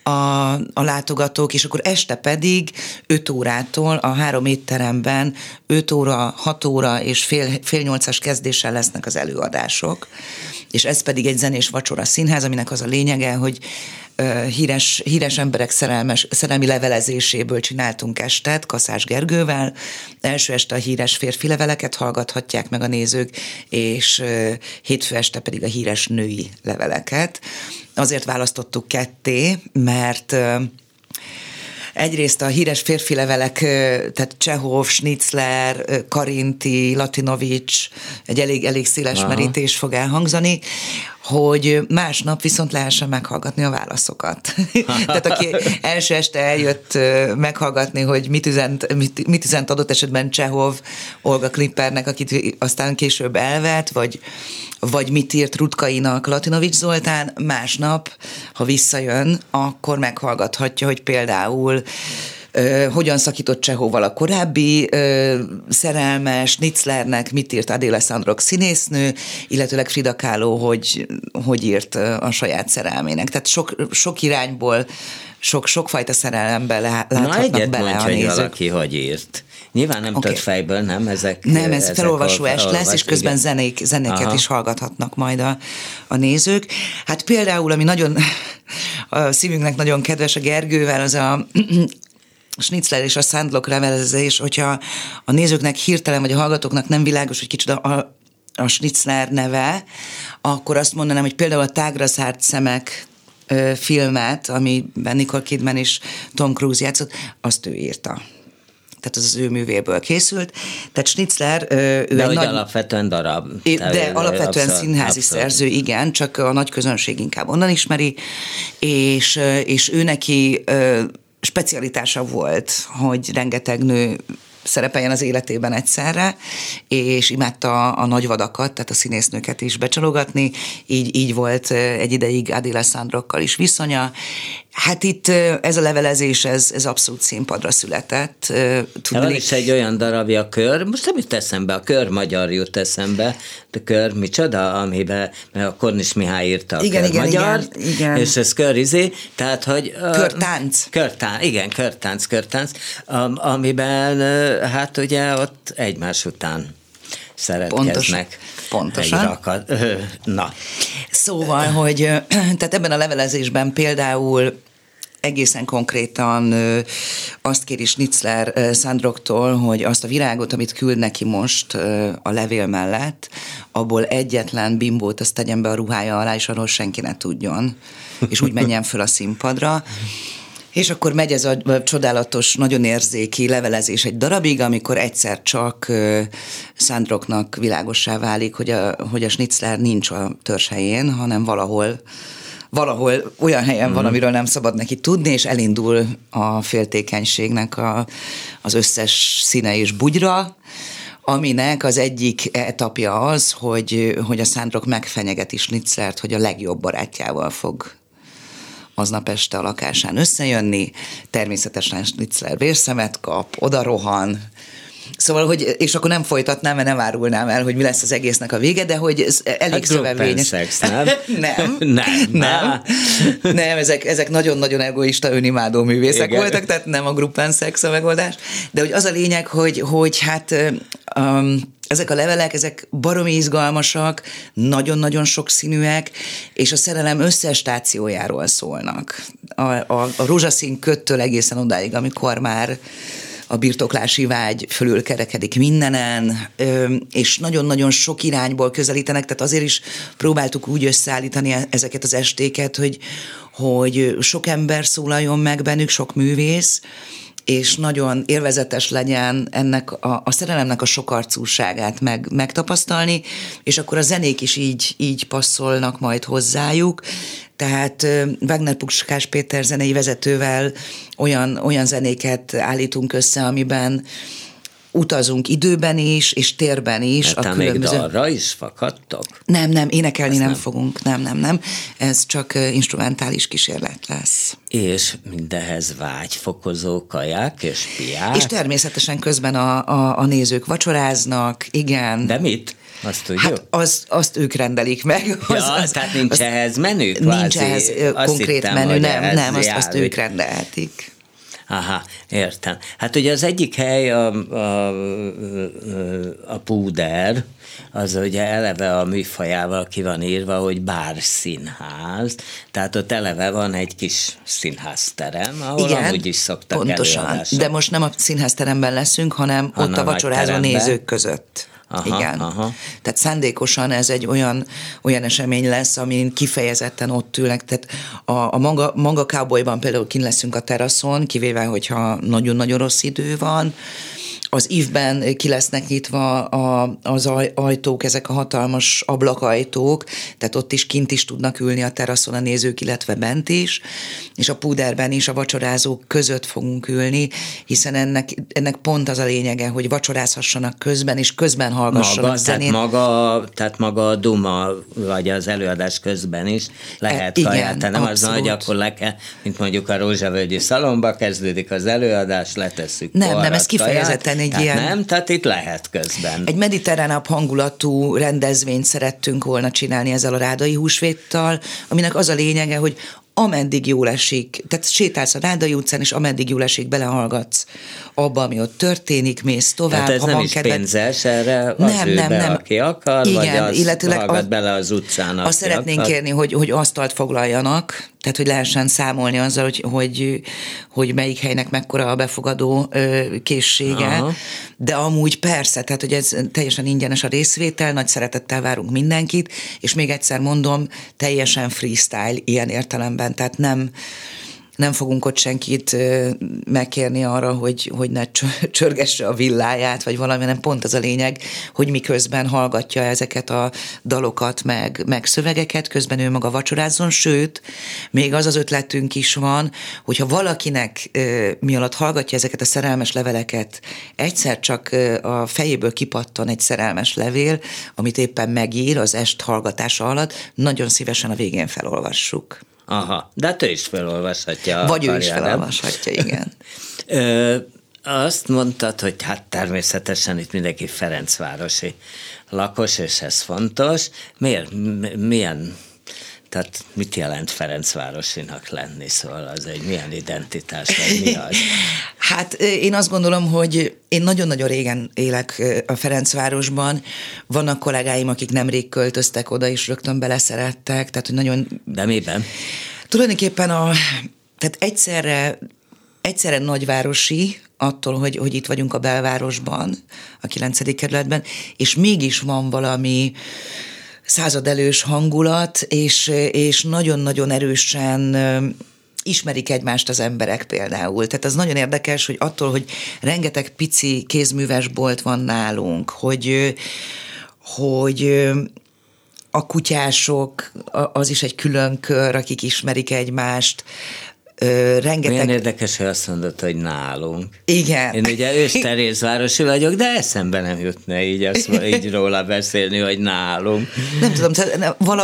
a, a látogatók, és akkor este pedig 5 órától a három étteremben 5 óra, 6 óra és fél, fél 8-as kezdéssel lesznek az előadások, és ez pedig egy zenés vacsora színház, aminek az a lényege, hogy híres, híres emberek szerelmes, szerelmi levelezéséből csináltunk estet Kaszás Gergővel. Első este a híres férfi leveleket hallgathatják meg a nézők, és hétfő este pedig a híres női leveleket. Azért választottuk ketté, mert egyrészt a híres férfi levelek, tehát Csehov, Schnitzler, Karinti, Latinovics, egy elég, elég széles Aha. merítés fog elhangzani, hogy másnap viszont lehessen meghallgatni a válaszokat. Tehát aki első este eljött meghallgatni, hogy mit üzent, mit, mit üzent adott esetben Csehov Olga Klippernek, akit aztán később elvet, vagy, vagy mit írt Rutkainak Latinovics Zoltán, másnap, ha visszajön, akkor meghallgathatja, hogy például hogyan szakított Csehóval a korábbi ö, szerelmes, Nitzlernek mit írt Adéla Sandrok színésznő, illetőleg Frida Kahlo, hogy, hogy írt a saját szerelmének. Tehát sok, sok irányból sok, sokfajta szerelembe láthatnak Na, bele mondj, a nézők. hogy valaki hogy írt. Nyilván nem okay. tudod fejből, nem? Ezek, nem, ez ezek felolvasó est lesz, és közben zenék, zenéket Aha. is hallgathatnak majd a, a nézők. Hát például, ami nagyon a szívünknek nagyon kedves a Gergővel, az a Schnitzler és a Sandlock revelezés, hogyha a nézőknek hirtelen, vagy a hallgatóknak nem világos, hogy kicsit a, a Schnitzler neve, akkor azt mondanám, hogy például a Tágra szárt szemek filmet, amiben Nicole Kidman és Tom Cruise játszott, azt ő írta tehát az az ő művéből készült. Tehát Schnitzler... Ő de hogy nagy, alapvetően darab. De alapvetően abszolút, színházi abszolút. szerző, igen, csak a nagy közönség inkább onnan ismeri, és, és ő neki specialitása volt, hogy rengeteg nő szerepeljen az életében egyszerre, és imádta a nagyvadakat, tehát a színésznőket is becsalogatni, így, így volt egy ideig Adila Sandrokkal is viszonya, Hát itt ez a levelezés, ez, ez abszolút színpadra született. Tudni. Van is egy olyan darabja, a kör, most nem jut eszembe, a kör magyar jut eszembe, de kör micsoda, amiben a Kornis Mihály írta a igen, kör igen, magyar, igen, igen. és ez kör izé, tehát hogy... Körtánc. Körtánc, igen, körtánc, körtánc, amiben hát ugye ott egymás után szeretkeznek. Pontos, pontosan. Rakat, na. Szóval, hogy tehát ebben a levelezésben például egészen konkrétan azt kéri Schnitzler Sandroktól, hogy azt a virágot, amit küld neki most a levél mellett, abból egyetlen bimbót azt tegyen be a ruhája alá, és arról senki ne tudjon, és úgy menjen föl a színpadra. És akkor megy ez a csodálatos, nagyon érzéki levelezés egy darabig, amikor egyszer csak uh, Sandroknak világossá válik, hogy a, hogy a Schnitzler nincs a törzshelyén, hanem valahol valahol olyan helyen mm. van, mhm. amiről nem szabad neki tudni, és elindul a féltékenységnek a, az összes színe és bugyra, aminek az egyik etapja az, hogy, hogy a Szándrok megfenyegeti Schnitzlert, hogy a legjobb barátjával fog aznap este a lakásán összejönni, természetesen Schnitzler vérszemet kap, oda rohan, Szóval, hogy, és akkor nem folytatnám, mert nem árulnám el, hogy mi lesz az egésznek a vége, de hogy ez elég hát szövevényes. Sex, nem? nem. nem. Nem. nem, ezek, ezek nagyon-nagyon egoista önimádó művészek Igen. voltak, tehát nem a gruppán szex a megoldás. De hogy az a lényeg, hogy, hogy hát um, ezek a levelek, ezek baromi izgalmasak, nagyon-nagyon sokszínűek, és a szerelem összes stációjáról szólnak. A, a, a rózsaszín köttől egészen odáig, amikor már a birtoklási vágy fölül kerekedik mindenen, és nagyon-nagyon sok irányból közelítenek, tehát azért is próbáltuk úgy összeállítani ezeket az estéket, hogy, hogy sok ember szólaljon meg bennük, sok művész, és nagyon élvezetes legyen ennek a, a szerelemnek a sokarcúságát meg, megtapasztalni, és akkor a zenék is így, így passzolnak majd hozzájuk. Tehát Wagner Puskás Péter zenei vezetővel olyan, olyan zenéket állítunk össze, amiben utazunk időben is, és térben is. Hát a különböző... még arra is fakadtok? Nem, nem, énekelni nem, nem fogunk, nem, nem, nem. Ez csak instrumentális kísérlet lesz. És mindehez vágyfokozó kaják és piák? És természetesen közben a, a, a nézők vacsoráznak, igen. De mit? Azt tudjuk? Hát az, azt ők rendelik meg. Az, ja, az, tehát nincs az, ehhez menü? Kvázi. Nincs ehhez konkrét hittem, menü, nem, nem, azt, azt ők rendelhetik. Aha, értem. Hát ugye az egyik hely a, a, a púder, az ugye eleve a műfajával ki van írva, hogy bár színház, tehát ott eleve van egy kis színházterem, ahol Igen, amúgy is szoktak pontosan. De most nem a színházteremben leszünk, hanem ott a vacsorázó nézők között. Aha, Igen. Aha. Tehát szándékosan ez egy olyan, olyan esemény lesz, amin kifejezetten ott ülnek. Tehát a, a manga, manga cowboyban például kin leszünk a teraszon, kivéve, hogyha nagyon-nagyon rossz idő van, az ívben ki lesznek nyitva a, az ajtók, ezek a hatalmas ablakajtók, tehát ott is kint is tudnak ülni a teraszon a nézők, illetve bent is, és a puderben is a vacsorázók között fogunk ülni, hiszen ennek, ennek pont az a lényege, hogy vacsorázhassanak közben, és közben hallgassanak maga, zenét. Tehát maga, tehát maga a duma, vagy az előadás közben is lehet e, igen, nem az nagy, akkor le kell, mint mondjuk a Rózsavölgyi szalomba kezdődik az előadás, letesszük Nem, nem, ez kifejezetten egy tehát ilyen... Nem, tehát itt lehet közben. Egy mediterránabb hangulatú rendezvényt szerettünk volna csinálni ezzel a rádai húsvéttal, aminek az a lényege, hogy ameddig jól esik, tehát sétálsz a Rádai utcán, és ameddig jól esik, belehallgatsz abba, ami ott történik, mész tovább. Tehát ez ha nem van is kedved... pénzes erre az nem, nem, nem. aki akar, Igen, vagy az illetőleg hallgat a, bele az utcán, Azt szeretnénk akar. kérni, hogy, hogy asztalt foglaljanak, tehát hogy lehessen számolni azzal, hogy, hogy, hogy melyik helynek mekkora a befogadó ö, készsége, Aha. de amúgy persze, tehát hogy ez teljesen ingyenes a részvétel, nagy szeretettel várunk mindenkit, és még egyszer mondom, teljesen freestyle ilyen értelemben, tehát nem nem fogunk ott senkit megkérni arra, hogy, hogy ne csörgesse a villáját, vagy valami, nem pont az a lényeg, hogy miközben hallgatja ezeket a dalokat, meg, meg szövegeket, közben ő maga vacsorázzon, sőt, még az az ötletünk is van, hogyha valakinek mi alatt hallgatja ezeket a szerelmes leveleket, egyszer csak a fejéből kipattan egy szerelmes levél, amit éppen megír az est hallgatása alatt, nagyon szívesen a végén felolvassuk. Aha, de hát ő is felolvashatja. Vagy ő is felolvashatja, igen. Ö, azt mondtad, hogy hát természetesen itt mindenki Ferencvárosi lakos, és ez fontos. Miért, milyen tehát mit jelent Ferencvárosinak lenni, szóval az egy milyen identitás, vagy mi az? Hát én azt gondolom, hogy én nagyon-nagyon régen élek a Ferencvárosban. Vannak kollégáim, akik nemrég költöztek oda, és rögtön beleszerettek, tehát hogy nagyon... De miben? Tulajdonképpen a, tehát egyszerre, egyszerre nagyvárosi, attól, hogy, hogy itt vagyunk a belvárosban, a 9. kerületben, és mégis van valami századelős hangulat, és, és nagyon-nagyon erősen ismerik egymást az emberek például. Tehát az nagyon érdekes, hogy attól, hogy rengeteg pici kézműves bolt van nálunk, hogy, hogy a kutyások, az is egy külön kör, akik ismerik egymást, rengeteg... Milyen érdekes, hogy azt mondod, hogy nálunk. Igen. Én ugye Ősterészvárosi vagyok, de eszembe nem jutna így, azt, így róla beszélni, hogy nálunk. Nem tudom,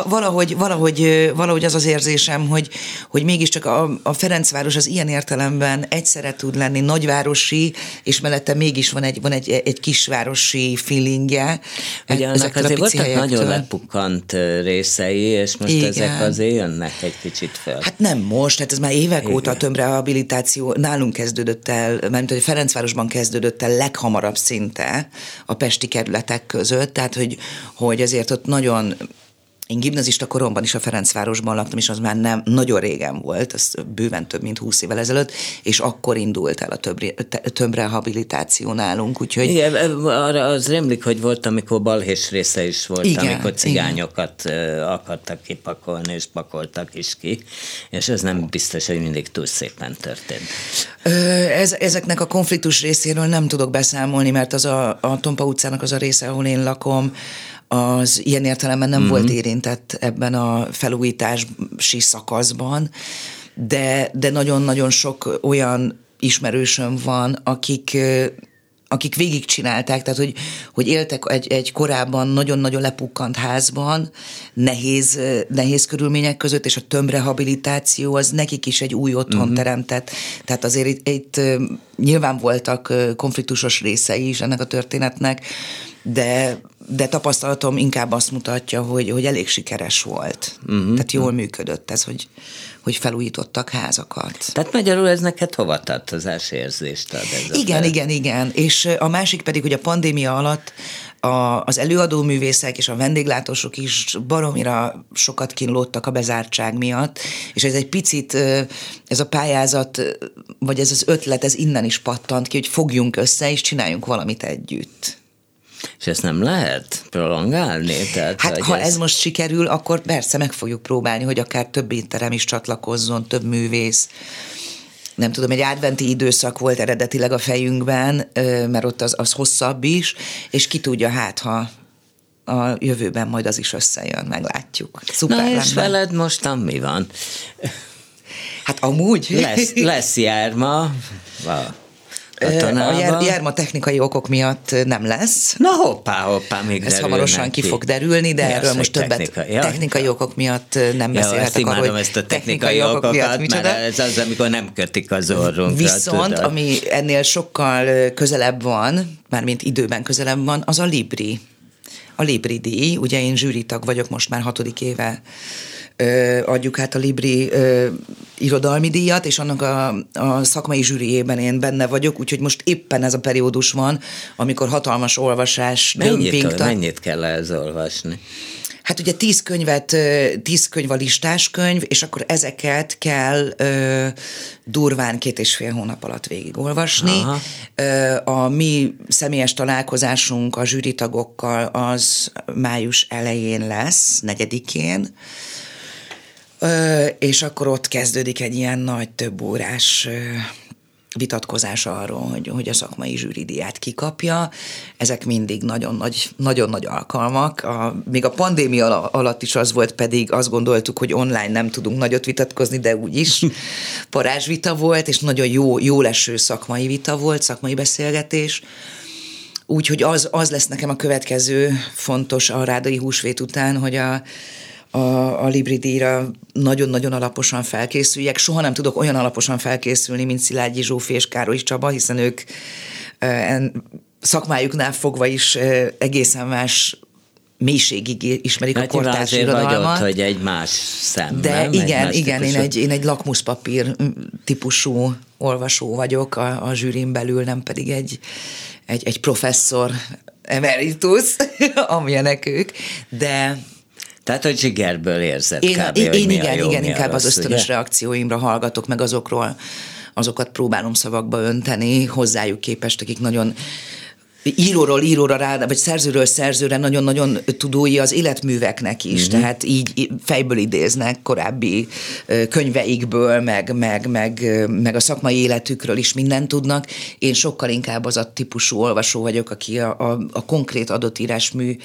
valahogy, valahogy, valahogy az az érzésem, hogy, hogy mégiscsak a, a Ferencváros az ilyen értelemben egyszerre tud lenni nagyvárosi, és mellette mégis van egy, van egy, egy kisvárosi feelingje. Ugye annak azért voltak nagyon lepukkant részei, és most Igen. ezek azért jönnek egy kicsit fel. Hát nem most, hát ez már évek évek óta a tömbrehabilitáció nálunk kezdődött el, mert hogy Ferencvárosban kezdődött el leghamarabb szinte a pesti kerületek között, tehát hogy, hogy ezért ott nagyon én gimnazista koromban is a Ferencvárosban laktam, és az már nem nagyon régen volt, az bőven több mint húsz évvel ezelőtt, és akkor indult el a több, rehabilitáció nálunk, úgyhogy... Igen, arra az rémlik, hogy volt, amikor balhés része is volt, igen, amikor cigányokat igen. akartak kipakolni, és pakoltak is ki, és ez nem biztos, hogy mindig túl szépen történt. Ez, ezeknek a konfliktus részéről nem tudok beszámolni, mert az a, a Tompa utcának az a része, ahol én lakom, az ilyen értelemben nem mm-hmm. volt érintett ebben a felújítási szakaszban, de, de nagyon-nagyon sok olyan ismerősöm van, akik akik végigcsinálták, tehát hogy, hogy éltek egy, egy korábban nagyon-nagyon lepukkant házban, nehéz, nehéz körülmények között, és a tömbrehabilitáció az nekik is egy új otthon uh-huh. teremtett. Tehát azért itt, itt nyilván voltak konfliktusos részei is ennek a történetnek, de, de tapasztalatom inkább azt mutatja, hogy, hogy elég sikeres volt. Uh-huh. Tehát jól működött ez, hogy, hogy felújítottak házakat. Tehát magyarul ez neked hovatartozás érzést ad? Ez igen, igen, igen. És a másik pedig, hogy a pandémia alatt a, az előadó művészek és a vendéglátósok is baromira sokat kínlódtak a bezártság miatt, és ez egy picit, ez a pályázat, vagy ez az ötlet, ez innen is pattant ki, hogy fogjunk össze, és csináljunk valamit együtt. És ezt nem lehet prolongálni? Tehát, hát ha ez... ez most sikerül, akkor persze meg fogjuk próbálni, hogy akár több étterem is csatlakozzon, több művész. Nem tudom, egy adventi időszak volt eredetileg a fejünkben, mert ott az, az hosszabb is, és ki tudja, hát ha a jövőben majd az is összejön, meglátjuk. Szuper Na és lenne. veled mostan mi van? Hát amúgy. Lesz, lesz járma. Wow. A jár, járma technikai okok miatt nem lesz. Na hoppá, hoppá, még Ez hamarosan ki. fog derülni, de Mi erről most többet technika, ja. technikai okok miatt nem ja, beszélhetek arról, hogy ezt a technikai, technikai okokat, miatt micsoda. mert ez az, amikor nem kötik az orrunkra. Viszont, tudod. ami ennél sokkal közelebb van, mármint időben közelebb van, az a Libri. A Libri díj, ugye én zsűritag vagyok most már hatodik éve adjuk át a Libri irodalmi díjat, és annak a, a szakmai zsűriében én benne vagyok, úgyhogy most éppen ez a periódus van, amikor hatalmas olvasás, mennyit, dömping. Mennyit kell ez olvasni? Hát ugye tíz könyvet, tíz könyv a listás könyv, és akkor ezeket kell ö, durván két és fél hónap alatt végigolvasni. Ö, a mi személyes találkozásunk a zsűritagokkal az május elején lesz, negyedikén, és akkor ott kezdődik egy ilyen nagy több órás vitatkozás arról, hogy, hogy a szakmai zsűridiát kikapja. Ezek mindig nagyon nagy, nagyon nagy alkalmak. A, még a pandémia alatt is az volt, pedig azt gondoltuk, hogy online nem tudunk nagyot vitatkozni, de úgyis parázsvita volt, és nagyon jó, jó leső szakmai vita volt, szakmai beszélgetés. Úgyhogy az, az lesz nekem a következő fontos a rádai húsvét után, hogy a, a, a Libri-díjra nagyon-nagyon alaposan felkészüljek. Soha nem tudok olyan alaposan felkészülni, mint Szilágyi Zsófi és Károly Csaba, hiszen ők e, szakmájuknál fogva is egészen más mélységig ismerik Mert a kortárs irodalmat. hogy egy más szem, De nem? igen, más igen, én egy, én egy lakmuszpapír típusú olvasó vagyok a, a zsűrin belül, nem pedig egy, egy, egy professzor emeritus, amilyenek ők, de Tehát, hogy zsigerből érzed én, kb. Én, én igen, a jó, igen, a inkább rossz, az ösztönös ugye? reakcióimra hallgatok, meg azokról, azokat próbálom szavakba önteni, hozzájuk képest, akik nagyon íróról íróra rá, vagy szerzőről szerzőre nagyon-nagyon tudói az életműveknek is, uh-huh. tehát így fejből idéznek korábbi könyveikből, meg, meg, meg, meg a szakmai életükről is mindent tudnak. Én sokkal inkább az a típusú olvasó vagyok, aki a, a, a konkrét adott írásműre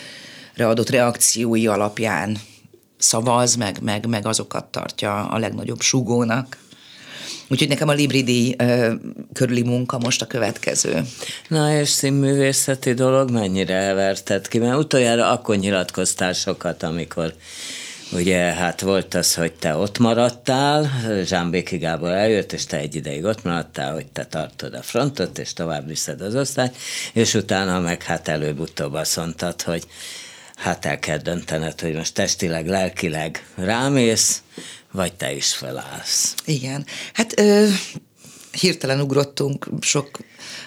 adott reakciói alapján szavaz, meg, meg, meg azokat tartja a legnagyobb sugónak. Úgyhogy nekem a Libridi ö, körüli munka most a következő. Na és színművészeti dolog mennyire elverted ki? Mert utoljára akkor nyilatkoztál sokat, amikor ugye hát volt az, hogy te ott maradtál, Zsámbéki Gábor eljött, és te egy ideig ott maradtál, hogy te tartod a frontot, és tovább viszed az osztályt, és utána meg hát előbb-utóbb azt mondtad, hogy hát el kell döntened, hogy most testileg, lelkileg rámész, vagy te is felállsz. Igen. Hát ö, hirtelen ugrottunk sok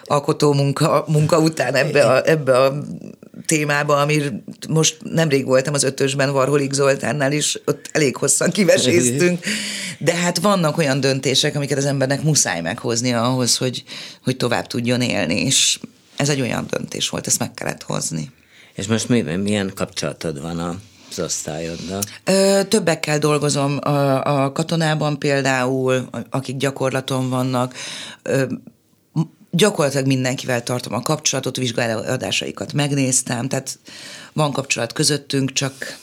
alkotó munka, munka után ebbe a, ebbe a témába, ami most nemrég voltam az ötösben Varholik Zoltánnál is, ott elég hosszan kiveséztünk, de hát vannak olyan döntések, amiket az embernek muszáj meghoznia ahhoz, hogy, hogy tovább tudjon élni, és ez egy olyan döntés volt, ezt meg kellett hozni. És most mi, milyen kapcsolatod van a az osztályoddal? Ö, többekkel dolgozom a, a katonában például, akik gyakorlaton vannak. Ö, gyakorlatilag mindenkivel tartom a kapcsolatot, vizsgáladásaikat megnéztem, tehát van kapcsolat közöttünk, csak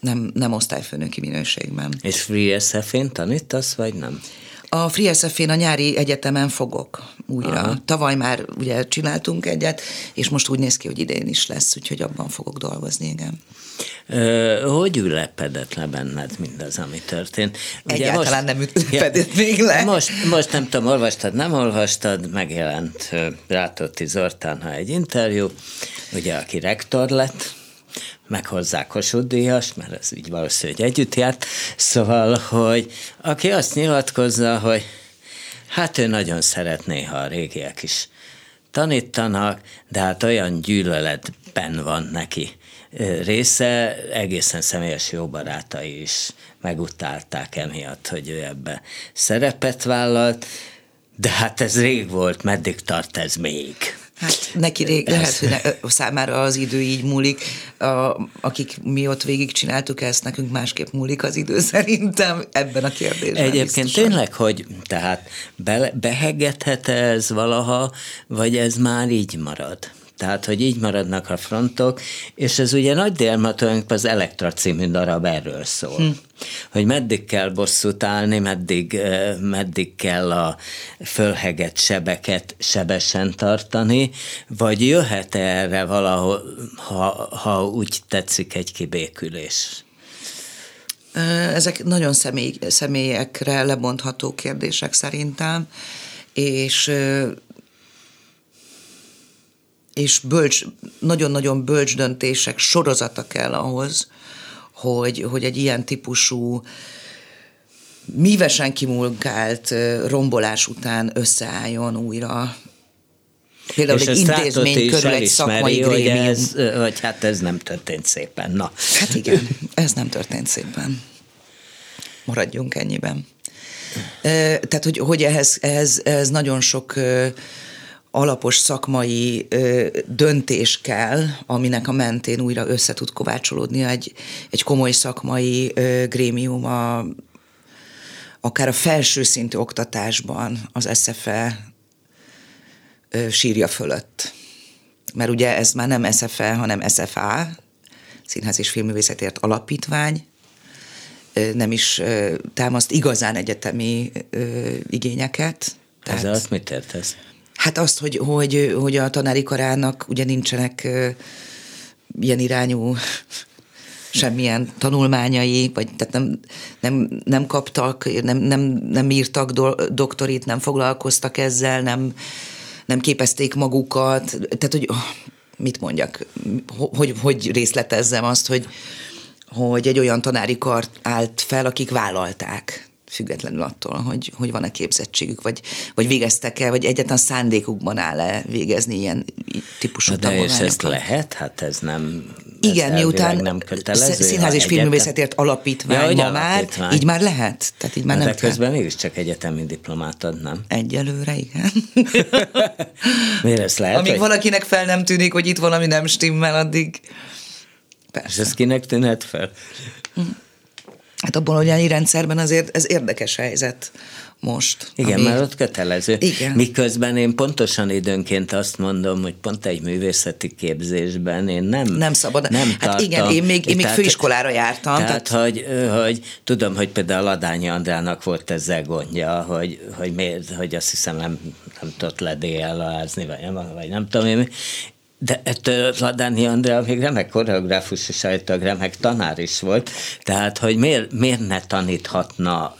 nem, nem osztályfőnöki minőségben. És Free SF-én tanítasz, vagy nem? A Free SF-én a nyári egyetemen fogok újra. Aha. Tavaly már ugye csináltunk egyet, és most úgy néz ki, hogy idén is lesz, úgyhogy abban fogok dolgozni, igen. Ö, hogy ülepedett le benned mindaz, ami történt? Ugye Egyáltalán most, nem ülepedett ja, még le. Most, most nem tudom, olvastad, nem olvastad, megjelent Rátotti Zoltán egy interjú, ugye, aki rektor lett, meg hozzá Kossuth Díjas, mert ez így valószínűleg együtt járt, szóval, hogy aki azt nyilatkozza, hogy hát ő nagyon szeretné, ha a régiek is tanítanak, de hát olyan gyűlöletben van neki része, egészen személyes jó barátai is megutálták emiatt, hogy ő ebbe szerepet vállalt, de hát ez rég volt, meddig tart ez még? Hát neki rég, lehet, hogy ne, számára az idő így múlik. A, akik mi ott végig csináltuk ezt, nekünk másképp múlik az idő szerintem ebben a kérdésben. Egyébként biztosan. tényleg, hogy tehát be, behegethet ez valaha, vagy ez már így marad? Tehát, hogy így maradnak a frontok, és ez ugye nagy délma az Elektra című darab erről szól. Hm. Hogy meddig kell bosszút állni, meddig, meddig kell a fölheget sebeket sebesen tartani, vagy jöhet erre valahol, ha, ha úgy tetszik, egy kibékülés? Ezek nagyon személy, személyekre lebontható kérdések szerintem, és és bölcs, nagyon-nagyon bölcs döntések sorozata kell ahhoz, hogy, hogy egy ilyen típusú mívesen kimunkált rombolás után összeálljon újra Például és egy intézmény körül egy szakmai hogy ez, hogy hát ez nem történt szépen. Na. Hát igen, ez nem történt szépen. Maradjunk ennyiben. Tehát, hogy, hogy ehhez, ehhez, ehhez nagyon sok alapos szakmai ö, döntés kell, aminek a mentén újra össze tud kovácsolódni egy, egy komoly szakmai ö, grémium, a, akár a felső szintű oktatásban az SFE ö, sírja fölött. Mert ugye ez már nem SFE, hanem SFA, Színház és Filmművészetért Alapítvány, nem is támaszt igazán egyetemi igényeket. Tehát... Ez azt mit értesz? Hát azt, hogy, hogy, hogy a tanári karának ugye nincsenek ilyen irányú semmilyen tanulmányai, vagy tehát nem, nem, nem kaptak, nem, nem, nem írtak do, doktorit, nem foglalkoztak ezzel, nem, nem képezték magukat, tehát hogy mit mondjak, hogy, hogy részletezzem azt, hogy, hogy egy olyan tanári kart állt fel, akik vállalták függetlenül attól, hogy, hogy van-e képzettségük, vagy, vagy végeztek-e, vagy egyetlen szándékukban áll-e végezni ilyen típusú De és ezt lehet? Hát ez nem Igen, ez miután nem kötelező, Színház és Filmművészetért alapítvány ja, ma már, így már lehet. Tehát így már de nem közben kell. mégiscsak egyetemi diplomát ad, nem? Egyelőre, igen. Miért ezt lehet? Amíg hogy... valakinek fel nem tűnik, hogy itt valami nem stimmel, addig... Persze. És ez kinek tűnhet fel? Hát a bolonyai rendszerben azért ez érdekes helyzet most. Igen, ami... mert ott kötelező. Igen. Miközben én pontosan időnként azt mondom, hogy pont egy művészeti képzésben én nem Nem szabad. Nem hát tartom. igen, én még, én még tehát, főiskolára jártam. Tehát, tehát, hogy, hogy tudom, hogy például Ladányi Andrának volt ezzel gondja, hogy, hogy, miért, hogy azt hiszem nem, nem tudott ledéjellázni, vagy nem, vagy nem tudom én, de ettől Ladáni Andrea még remek koreográfus és állítólag remek tanár is volt, tehát hogy miért, miért ne taníthatna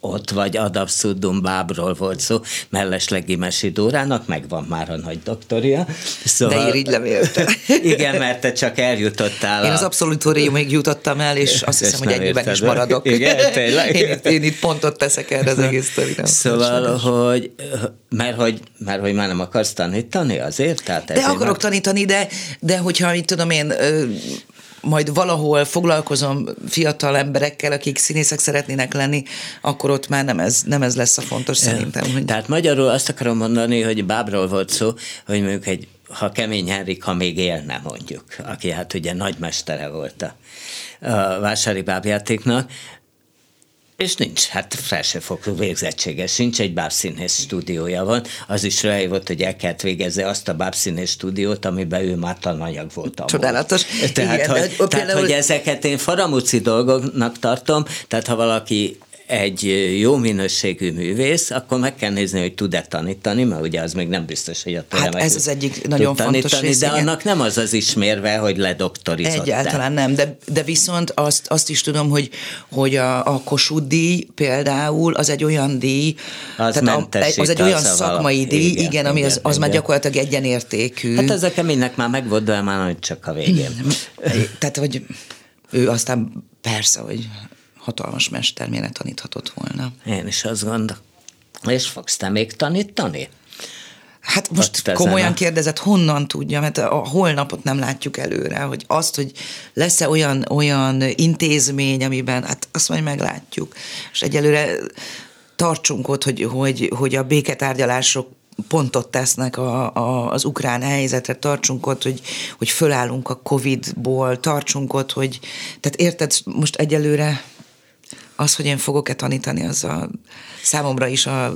ott, vagy ad abszurdum bábról volt szó, Melleslegi Mesidórának megvan már a nagy doktoria. Szóval, De irigylem érte. igen, mert te csak eljutottál. Én a... az abszolutóriumig jutottam el, és azt hiszem, hogy ennyiben is maradok. Igen, tényleg? én, itt, én itt pontot teszek erre az egész sztorinak. Szóval, hogy, mert hogy, mert hogy már nem akarsz tanítani azért? Tehát de akarok már... tanítani, de, de hogyha, mit tudom én, majd valahol foglalkozom fiatal emberekkel, akik színészek szeretnének lenni, akkor ott már nem ez, nem ez lesz a fontos szerintem. Hogy... Tehát magyarul azt akarom mondani, hogy Bábról volt szó, hogy mondjuk egy ha Kemény Henrik, ha még élne mondjuk, aki hát ugye nagymestere volt a, a vásári bábjátéknak, és nincs, hát felsőfokú végzettsége sincs, egy bábszínész stúdiója van, az is ráhívott, hogy el kellett végezze azt a bábszínész stúdiót, amiben ő már tananyag volt. Csodálatos. Tehát, Igen, hogy, tehát például... hogy ezeket én faramúci dolgoknak tartom, tehát ha valaki egy jó minőségű művész, akkor meg kell nézni, hogy tud-e tanítani, mert ugye az még nem biztos, hogy a Hát ez az egyik nagyon fontos tanítani, rész, De igen. annak nem az az ismérve, hogy ledoktorizott. Egyáltalán nem, de, de viszont azt, azt is tudom, hogy, hogy a, a Kossuth díj például az egy olyan díj, az, tehát a, az egy olyan szakmai díj, igen, igen ami igen, az, az igen. már gyakorlatilag egyenértékű. Hát ez a keménynek már megvolt, de már csak a végén. tehát, hogy ő aztán persze, hogy hatalmas mester, miért ne taníthatott volna. Én is azt gondolom. És fogsz te még tanítani? Hát most komolyan kérdezett, honnan tudja, mert a holnapot nem látjuk előre, hogy azt, hogy lesz-e olyan, olyan intézmény, amiben, hát azt majd meglátjuk. És egyelőre tartsunk ott, hogy, hogy, hogy a béketárgyalások pontot tesznek a, a, az ukrán helyzetre, tartsunk ott, hogy, hogy fölállunk a Covid-ból, tartsunk ott, hogy, tehát érted, most egyelőre az, hogy én fogok-e tanítani, az a számomra is a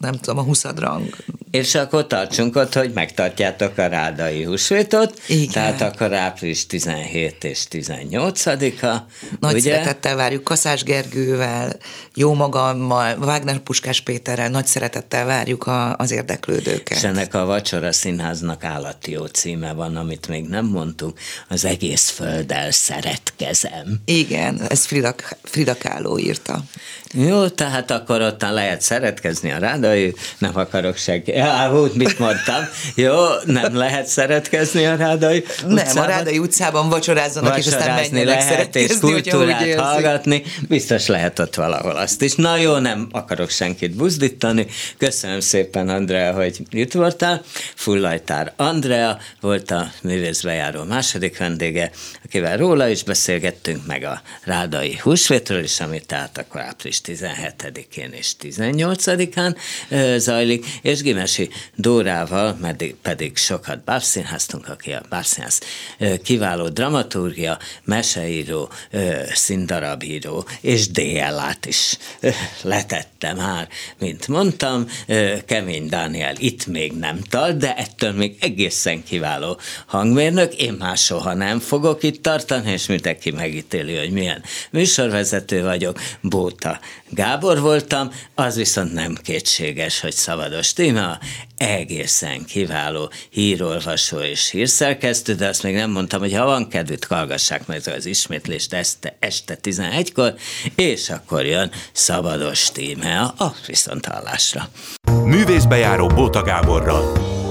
nem tudom, a huszadrang. És akkor tartsunk ott, hogy megtartják a rádai húsvétot, Igen. tehát akkor április 17 és 18-a. Nagy ugye? szeretettel várjuk Kaszás Gergővel, jó magammal, Wagner Puskás Péterrel, nagy szeretettel várjuk a, az érdeklődőket. És ennek a Vacsora Színháznak állati jó címe van, amit még nem mondtunk, az egész földdel szeretkezem. Igen, ez Frida, Frida Kahlo írta. Jó, tehát akkor ott lehet szeretkezni a rádai, nem akarok senki. Ja, úgy mit mondtam. Jó, nem lehet szeretkezni a rádai utcában. Nem, a rádai utcában vacsorázzanak, és aztán menjenek lehet, és kultúrát hallgatni. Biztos lehet ott valahol azt is. Na jó, nem akarok senkit buzdítani. Köszönöm szépen, Andrea, hogy itt voltál. Fullajtár Andrea volt a művészbejáró második vendége, akivel róla is beszélgettünk, meg a rádai húsvétről is, amit tehát akkor április 17-én és 18-án zajlik, és Gimesi Dórával pedig, pedig sokat bábszínháztunk, aki a bábszínház kiváló dramaturgia, meseíró, színdarabíró, és DL-át is letette már, mint mondtam, Kemény Dániel itt még nem tart, de ettől még egészen kiváló hangmérnök, én már soha nem fogok itt tartani, és mindenki megítéli, hogy milyen műsorvezető vagyok, Bóta Gábor voltam, az viszont nem kétséges, hogy Szavados Tima egészen kiváló hírolvasó és hírszerkesztő, de azt még nem mondtam, hogy ha van kedvük, hallgassák meg az ismétlést este, este 11-kor, és akkor jön Szabados Tíme a viszonthallásra. Művészbejáró Bóta Gáborral.